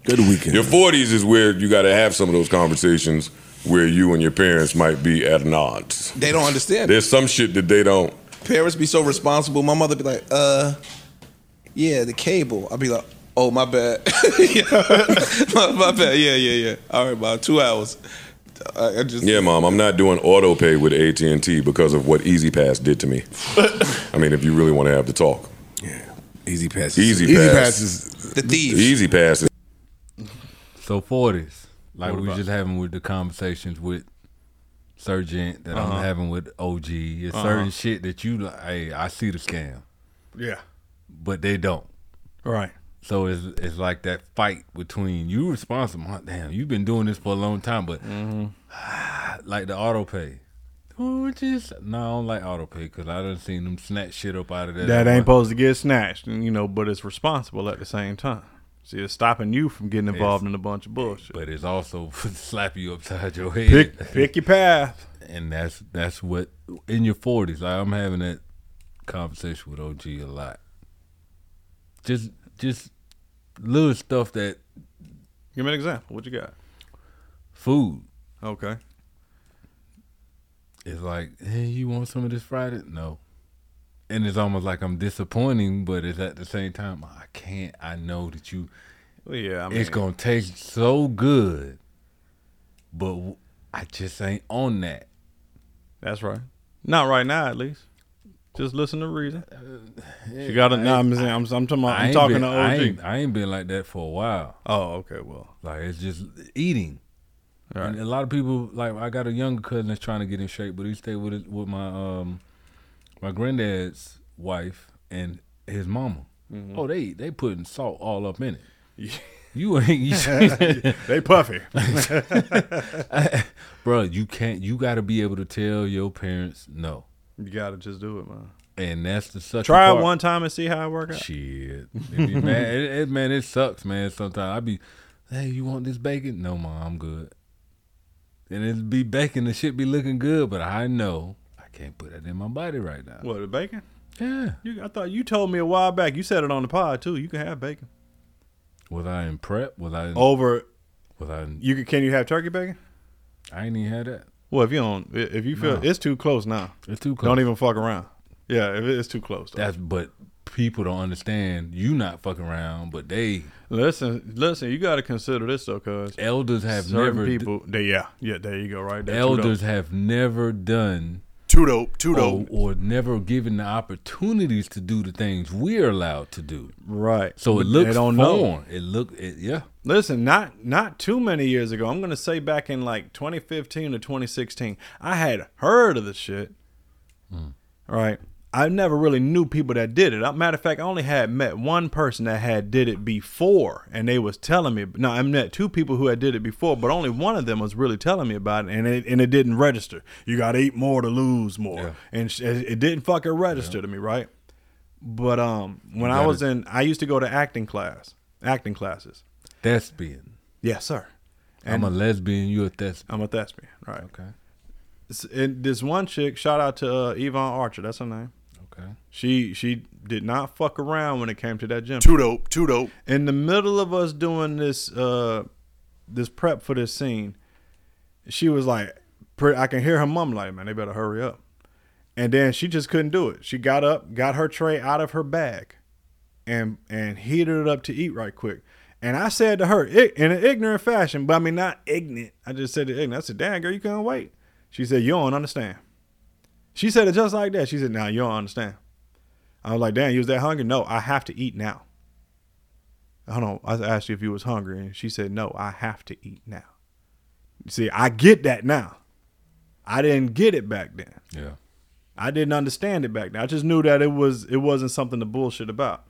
Good weekend. Your forties is where you got to have some of those conversations where you and your parents might be at an odds. They don't understand. There's some shit that they don't. Parents be so responsible. My mother be like, uh, yeah, the cable. I'll be like, oh, my bad. my, my bad. Yeah, yeah, yeah. All right, about two hours. I, I just Yeah, mom, I'm not doing auto pay with AT and T because of what E-ZPass did to me. I mean, if you really want to have the talk. yeah, E-ZPass. Easy, E-ZPass. Pass is- The thieves. E-ZPass. is- So forties, like What we about? just having with the conversations with Sergeant that Uh-huh. I'm having with OG. It's Uh-huh. certain shit that you like. Hey, I see the scam, Yeah. but they don't. Right. So it's it's like that fight between you responsible. huh, Damn, you've been doing this for a long time, but Mm-hmm. like the auto pay. Oh, just no, I don't like auto pay because I done seen them snatch shit up out of that. That ain't supposed to get snatched, you know, but it's responsible at the same time. See, it's stopping you from getting involved It's- in a bunch of bullshit. but it's also slap you upside your head. Pick, pick your path. and that's that's what in your forties. Like I'm having that conversation with OG a lot. Just just little stuff that Give me an example. What you got? food. Okay. It's like, hey, you want some of this Friday? No. And it's almost like I'm disappointing, but it's at the same time I can't. I know that you. Well, yeah, I it's gonna taste so good, but I just ain't on that. That's right. Not right now, at least. Just listen to reason. Yeah, She got to. I No, I'm, saying, I'm, I'm talking. About, I I'm ain't talking been- to I OG. ain't, I ain't been like that for a while. Oh, okay. Well, like it's just eating. Right. And a lot of people like I got a younger cousin that's trying to get in shape, but he stayed with his, with my um my granddad's wife and his mama. Mhm. Oh, they they putting salt all up in it. You ain't you, They puffy. bro. You can't. You got to be able to tell your parents no. You got to just do it, man. And that's the sucky Try part. it one time and see how it works out. Shit, It be. It, it- man, it sucks, man. Sometimes I be, hey, you want this bacon? No, mom, I'm good. And it be bacon. The shit be looking good, but I know I can't put that in my body right now. What the bacon? Yeah. You, I thought you told me a while back. You said it on the pod too. You can have bacon Was I in prep? Was I in, over. Was I? In, You can, can you have turkey bacon? I ain't even had that. Well, if you don't, if you feel No. it's too close now, It's too close. Don't even fuck around. Yeah, if it's too close. Though. That's but people don't understand. You not fucking around, but they Listen, listen. You got to consider this though, cause elders have certain never. d- people. They, yeah, yeah. There you go. Right there. elders have never done Too dope, too or, dope. or never given the opportunities to do the things we're allowed to do. Right. So But it they looks don't know. foreign. It look it, yeah. Listen, not not too many years ago. I'm gonna say back in like 2015 to 2016, I had heard of the shit. Mm. Right. I never really knew people that did it. Matter of fact, I only had met one person that had did it before, and they was telling me. No, I met two people who had did it before, but only one of them was really telling me about it, and it and it didn't register. You got to eat more to lose more, and it didn't fucking register to me, right? But um, when I was in, I used to go to acting class, acting classes. Thespian. Yes, sir. I'm a lesbian. You a thespian. I'm a thespian, right? Okay. This, and this one chick, shout out to uh, Yvonne Archer. That's her name. Okay. She she did not fuck around when it came to that gym. Too dope, too dope. In the middle of us doing this uh this prep for this scene, she was like, pre- I can hear her mom like, man, they better hurry up. And then she just couldn't do it. She got up, got her tray out of her bag, and and heated it up to eat right quick. And I said to her in an ignorant fashion, but I mean not ignorant. I just said it ignorant. I said, "Damn girl, you can't wait." She said, "You don't understand." She said it just like that. She said, "Now you don't understand." I was like, "Damn, you was that hungry?" No, I have to eat now. Hold on. I asked you if you was hungry, and she said, "No, I have to eat now." See, I get that now. I didn't get it back then. Yeah. I didn't understand it back then. I just knew that it was it wasn't something to bullshit about.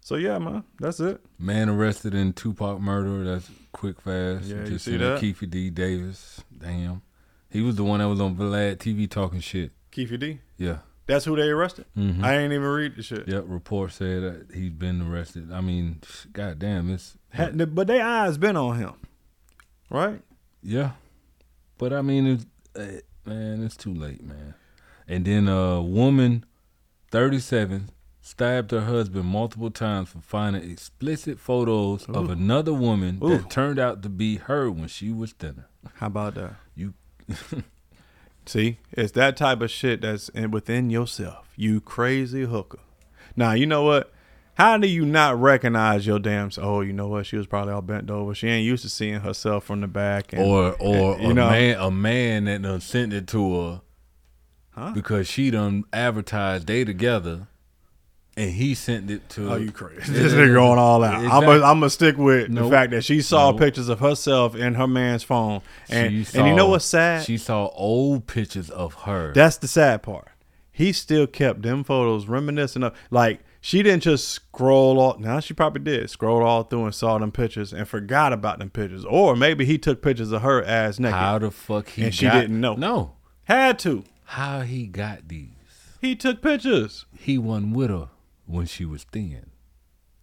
So yeah, man, that's it. Man arrested in Tupac murder. That's quick, fast. Yeah, you see that? Keffe D. Davis. Damn. He was the one that was on Vlad TV talking shit. Keffe D. Yeah. That's who they arrested. Mhm. I ain't even read the shit. Yep. Report said that he's been arrested. I mean, goddamn, it's Had- but they eyes been on him, right? Yeah, but I mean, it's, uh, man, it's too late, man. And then a woman, thirty-seven, stabbed her husband multiple times for finding explicit photos of another woman Ooh. that turned out to be her when she was thinner. How about that? You See, it's that type of shit that's in, within yourself. You crazy hooker. Now you know what? How do you not recognize your damn? Oh, you know what? She was probably all bent over. She ain't used to seeing herself from the back. And, or or and, a man a man that done sent it to her Huh? because she done advertised they together and he sent it to. Oh, you crazy? This nigga going all out. I'm Exactly. gonna I'm gonna stick with the fact that she saw Nope. pictures of herself in her man's phone, and She and you know what's sad? She saw old pictures of her. That's the sad part. He still kept them photos reminiscent of like she didn't just scroll all now she probably did scroll all through and saw them pictures and forgot about them pictures. Or maybe he took pictures of her ass naked. How the fuck he and she got- didn't know. No. Had to. How he got these? He took pictures. He wasn't with her when she was thin.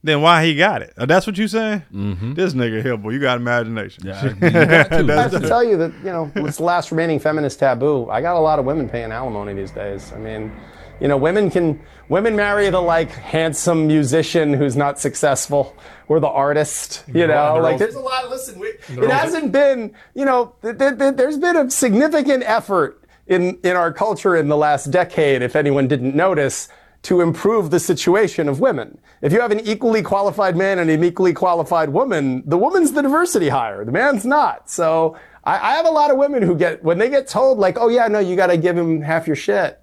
Then why he got it? Uh, that's what you saying? Mm-hmm. This nigga here, boy, you got imagination. I have to tell you that, you know, it's the last remaining feminist taboo. I got a lot of women paying alimony these days. I mean, you know, women can, women marry the like handsome musician who's not successful or the artist, you know, They're like there's a lot, listen, we, it hasn't been, you know, th- th- th- there's been a significant effort in, in our culture in the last decade, if anyone didn't notice, to improve the situation of women. If you have an equally qualified man and an equally qualified woman, the woman's the diversity hire, the man's not. So I, I have a lot of women who get, when they get told, like, oh yeah, no, you gotta give him half your shit.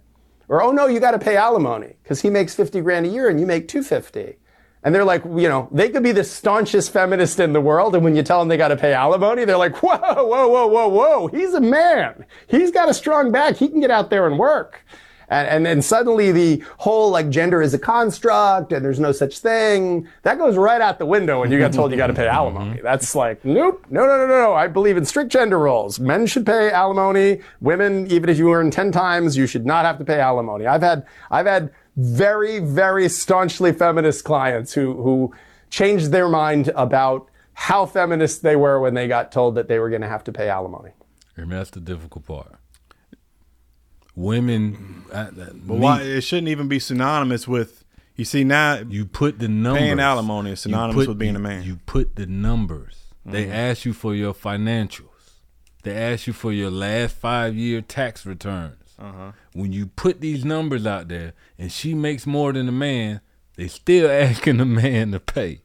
Or, oh no, you gotta pay alimony, because he makes 50 grand a year and you make 250. And they're like, you know, they could be the staunchest feminist in the world, and when you tell them they got to pay alimony, they're like, whoa, whoa, whoa, whoa, whoa, he's a man. He's got a strong back. He can get out there and work. And, and then suddenly the whole like gender is a construct and there's no such thing. That goes right out the window when you get told you got to pay mm-hmm. alimony. That's like, nope, no, no, no, no, no. I believe in strict gender roles. Men should pay alimony. Women, even if you earn 10 times, you should not have to pay alimony. I've had, I've had very, very staunchly feminist clients who, who changed their mind about how feminist they were when they got told that they were going to have to pay alimony. Mean, that's the difficult part. Women, uh, But why it shouldn't even be synonymous with you see now you put the numbers paying alimony is synonymous put- with being a man. You put the numbers. They Mhm. ask you for your financials. They ask you for your last five year tax returns. Uh-huh. When you put these numbers out there, and she makes more than a man, they still asking the man to pay.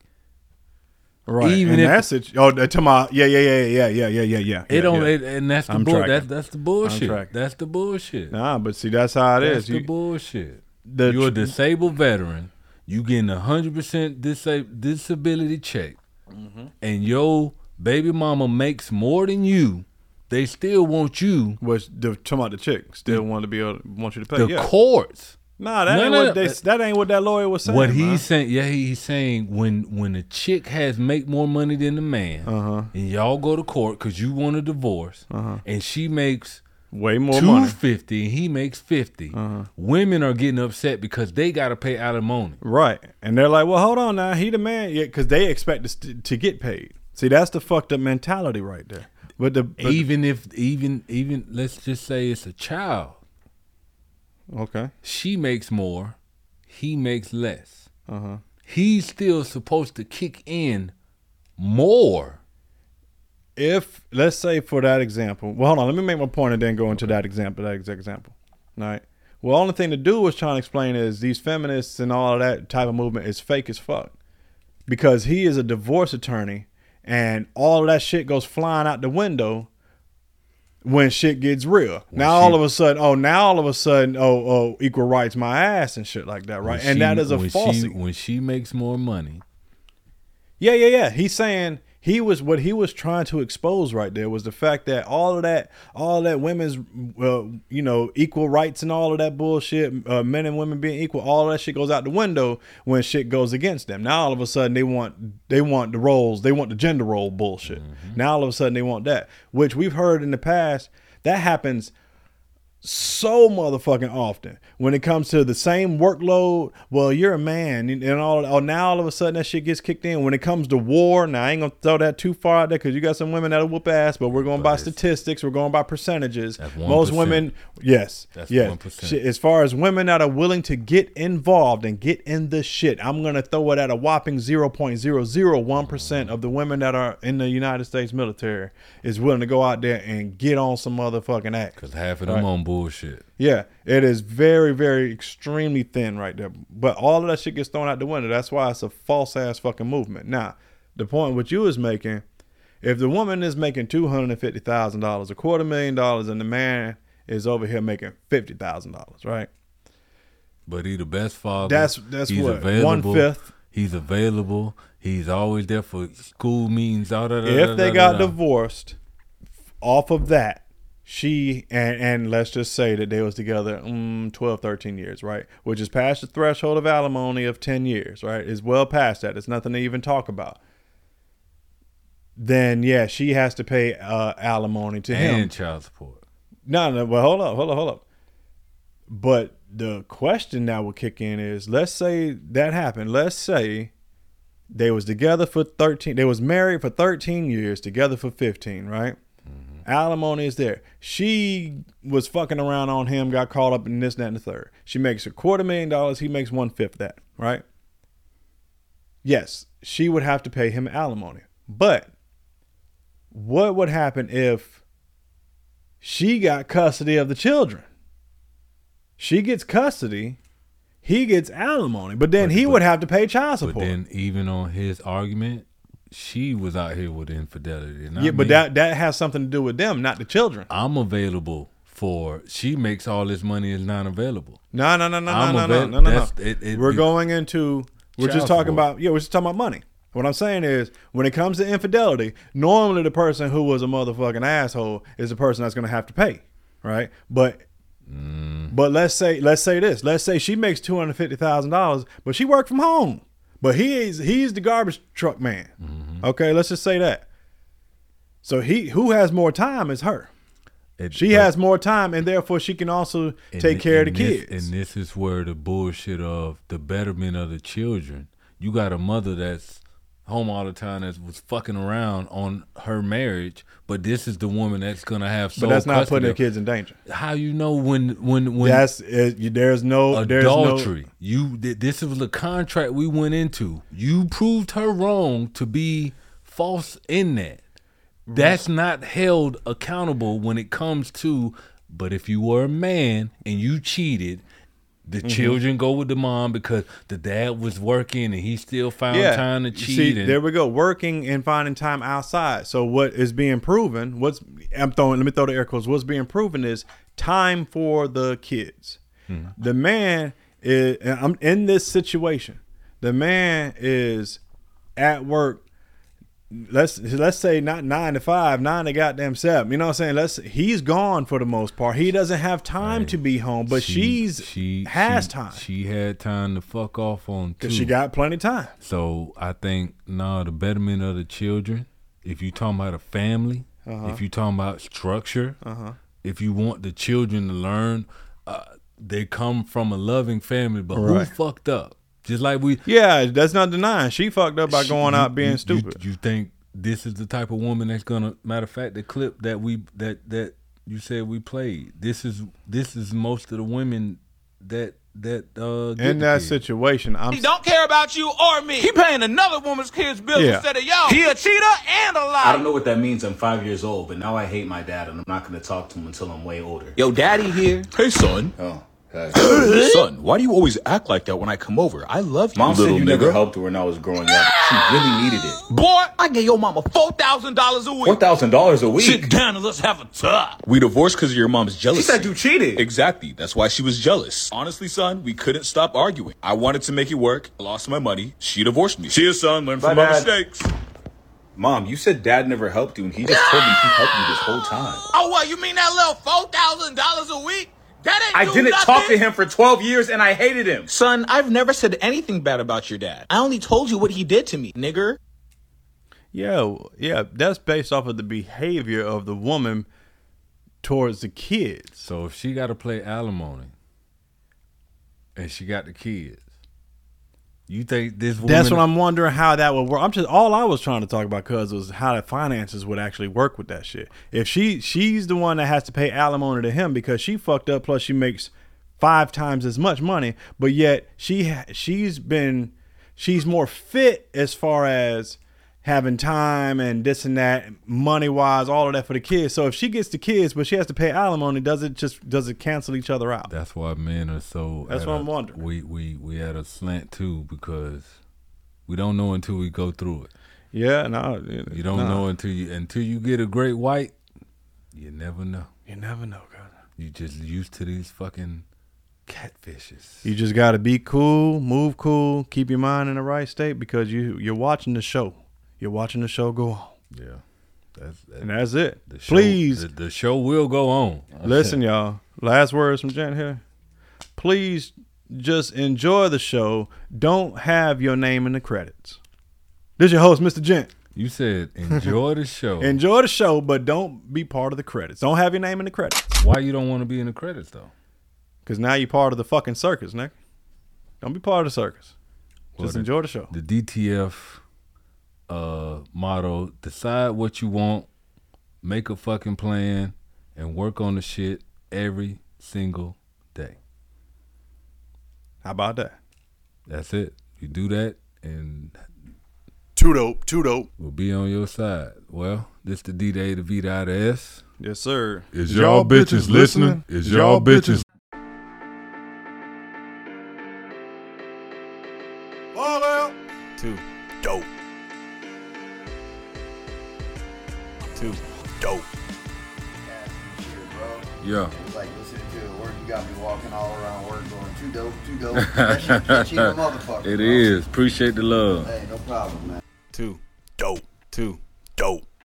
Right. Even and if that's it. Oh, they're talking yeah, yeah, yeah, yeah, yeah, yeah, yeah, yeah. it yeah, don't, yeah. it- and that's the I'm bull, tracking. that's that's the I'm bullshit. tracking. That's the bullshit. Nah, but see, that's how it That's is. the You- bullshit. the You're a disabled veteran. You getting a hundred percent disa- disability check, Mm-hmm. and your baby mama makes more than you. They still want you. Was the talking about the chick still want to be able want you to pay? The yeah. courts. Nah, that No, ain't no, what they, that ain't what that lawyer was saying. what he's man. saying, yeah, he's saying when when a chick has make more money than the man, Uh-huh. and y'all go to court because you want a divorce, Uh-huh. and she makes way more two money. fifty, and he makes 50 Uh-huh. Women are getting upset because they got to pay alimony. Right. And they're like, well, hold on now. He the man. Yeah, because they expect us to, to get paid. See, that's the fucked up mentality right there. But the but even if even even let's just say it's a child. Okay. She makes more, he makes less. Uh-huh. He's still supposed to kick in more. if let's say for that example, well, hold on, let me make my point and then go into that example, that exact example. All right. Well, only thing to do was trying to explain is these feminists and all of that type of movement is fake as fuck, because he is a divorce attorney, and all of that shit goes flying out the window when shit gets real. now all of a sudden, oh, now all of a sudden, oh, oh, equal rights, my ass and shit like that, right? And she- that is a when falsity. She, when she makes more money, Yeah, yeah, yeah. He's saying he was what he was trying to expose right there was the fact that all of that, all of that women's, uh, you know, equal rights and all of that bullshit, uh, men and women being equal, all that shit goes out the window when shit goes against them. Now all of a sudden they want they want the roles, they want the gender role bullshit. Now all of a sudden they want that, which we've heard in the past that happens so motherfucking often when it comes to the same workload. Well, you're a man, and all. Oh, now all of a sudden that shit gets kicked in. When it comes to war, now I ain't gonna throw that too far out there because you got some women that'll whoop ass. But we're going by statistics. We're going by percentages. Most women, yes, That's yes. 1%. As far as women that are willing to get involved and get in the shit, I'm gonna throw it at a whopping zero point zero zero one percent of the women that are in the United States military is willing to go out there and get on some motherfucking act. because half of them Right. on bullshit. Yeah, it is very, very extremely thin right there. But all of that shit gets thrown out the window. That's why it's a false ass fucking movement. Now, the point what you was making, if the woman is making two hundred and fifty thousand dollars, a quarter million dollars, and the man is over here making fifty thousand dollars, right? But he the best father. That's- that's He's what, available. one-fifth? He's available. He's always there for school meetings. All that. if they got divorced off of that she and and let's just say that they was together mm, 12 13 years right which is past the threshold of alimony of 10 years right is well past that it's nothing to even talk about then yeah she has to pay uh, alimony to him and child support. no, no, well, hold up, hold up, hold up. But the question that would kick in is, let's say that happened. Let's say they was together for thirteen. They was married for thirteen years, together for fifteen, right? Alimony is there. She was fucking around on him, got caught up in this, that, and the third. She makes a quarter million dollars. He makes one fifth that, right? Yes, she would have to pay him alimony. But what would happen if she got custody of the children. She gets custody, he gets alimony, but then he would have to pay child support. But then, even on his argument, she was out here with infidelity. yeah, but me. that that has something to do with them, not the children. I'm available for. She makes all this money is not available. No, no, no, no, I'm no, no, no, no, no. it- it- we're it- going into. We're just talking support. about yeah. We're just talking about money. What I'm saying is, when it comes to infidelity, normally the person who was a motherfucking asshole is the person that's going to have to pay, right? But Mm. but let's say let's say this. Let's say she makes two hundred fifty thousand dollars, but she worked from home. But he is he's the garbage truck man. Mm-hmm. Okay, let's just say that. So he who has more time is her. It- she but- has more time, and therefore she can also take care of the this- kids. and this is where the bullshit of the betterment of the children. You got a mother that's home all the time that was fucking around on her marriage, but this is the woman that's gonna have. But that's not putting the kids in danger. How you know when when when That's it, you- there's no there's no- adultery. You this was the contract we went into. You proved her wrong to be false in that. That's not held accountable when it comes to. But if you were a man and you cheated, the Mhm. children go with the mom because the dad was working and he still found time to cheat. See, and, there we go. Working and finding time outside. So what is being proven? What's I'm throwing? Let me throw the air quotes. What's being proven is time for the kids. Mhm. The man is. I'm in this situation. The man is at work. Let's let's say not nine to five, nine to goddamn seven. You know what I'm saying? Let's he's gone for the most part. He doesn't have time to be home, but she- she's she has she- time She had time to fuck off on because she got plenty of time. So I think no, the betterment of the children. If you talking about a family, Uh-huh. if you talking about structure, Uh-huh. if you want the children to learn, uh, they come from a loving family. But Right. who fucked up? Just like we. Yeah, that's not denying she fucked up by She- going you- out being you- stupid. You, you think this is the type of woman that's gonna? Matter of fact, the clip that we that that you said we played. This is this is most of the women that that uh in that kids. situation, I'm He don't care about you or me. He paying another woman's kids' bills Yeah. instead of y'all. He a cheater and a liar. I don't know what that means. I'm five years old, but now I hate my dad, and I'm not going to talk to him until I'm way older. Yo, daddy here. Hey, son. Oh, son, why do you always act like that when I come over? I love you. Mom said you never nigga. helped her when I was growing up. She really needed it. Boy, I gave your mama four thousand dollars a week. Four thousand dollars a week. Sit down and let's have a talk. We divorced because of your mom's jealousy. She said you cheated. Exactly. That's why she was jealous. Honestly, son, we couldn't stop arguing. I wanted to make it work. I lost my money. She divorced me. See you, son. Learn from Bye, my Dad. mistakes. Mom, you said dad never helped you, and he just told me he helped you this whole time. Oh, what? You mean that little four thousand dollars a week? That ain't I didn't nothing. talk to him for 12 years, and I hated him. Son, I've never said anything bad about your dad. I only told you what he did to me, nigger. Yeah, yeah, that's based off of the behavior of the woman towards the kids. So if she got to play alimony, and she got the kids, you think this woman? That's what I'm wondering how that would work. I'm just all I was trying to talk about, cuz was how the finances would actually work with that shit. If she she's the one that has to pay alimony to him because she fucked up, plus she makes five times as much money, but yet she she's been she's more fit as far as having time and this and that, money wise, all of that for the kids. So if she gets the kids, but she has to pay alimony, does it just does it cancel each other out? That's why men are so. That's at what I'm wondering. We we we had a slant too because we don't know until we go through it. Yeah, no, You don't no. know until you until you get a great white. You never know. You never know, God. You just used to these fucking Catfishes. You just got to be cool, move cool, keep your mind in the right state because you you're watching the show. You're watching the show go on. Yeah. That's, And that's it. The show- Please the, the show will go on. Listen, y'all. Last words from Gent here. Please just enjoy the show. Don't have your name in the credits. This is your host, Mr. Gent. You said enjoy the show. Enjoy the show, but don't be part of the credits. Don't have your name in the credits. Why you don't want to be in the credits though? Because now you're part of the fucking circus, Nick. Don't be part of the circus. Well, Just the- enjoy the show. The DTF uh, motto: decide what you want, make a fucking plan, and work on the shit every single day. How about that? That's it. You do that, and Too dope. Too dope. we'll be on your side. Well, this the D Day, the V dot S. Yes, sir. Is y'all bitches listening? Is y'all bitches Ball out. Two. Dope. Dope. Yeah. It's like listening to it work. You got me walking all around work going too dope, too dope. That shit catchy motherfucker. It bro. is. Appreciate the love. Hey, no problem, man. Two. Dope. Two. Dope.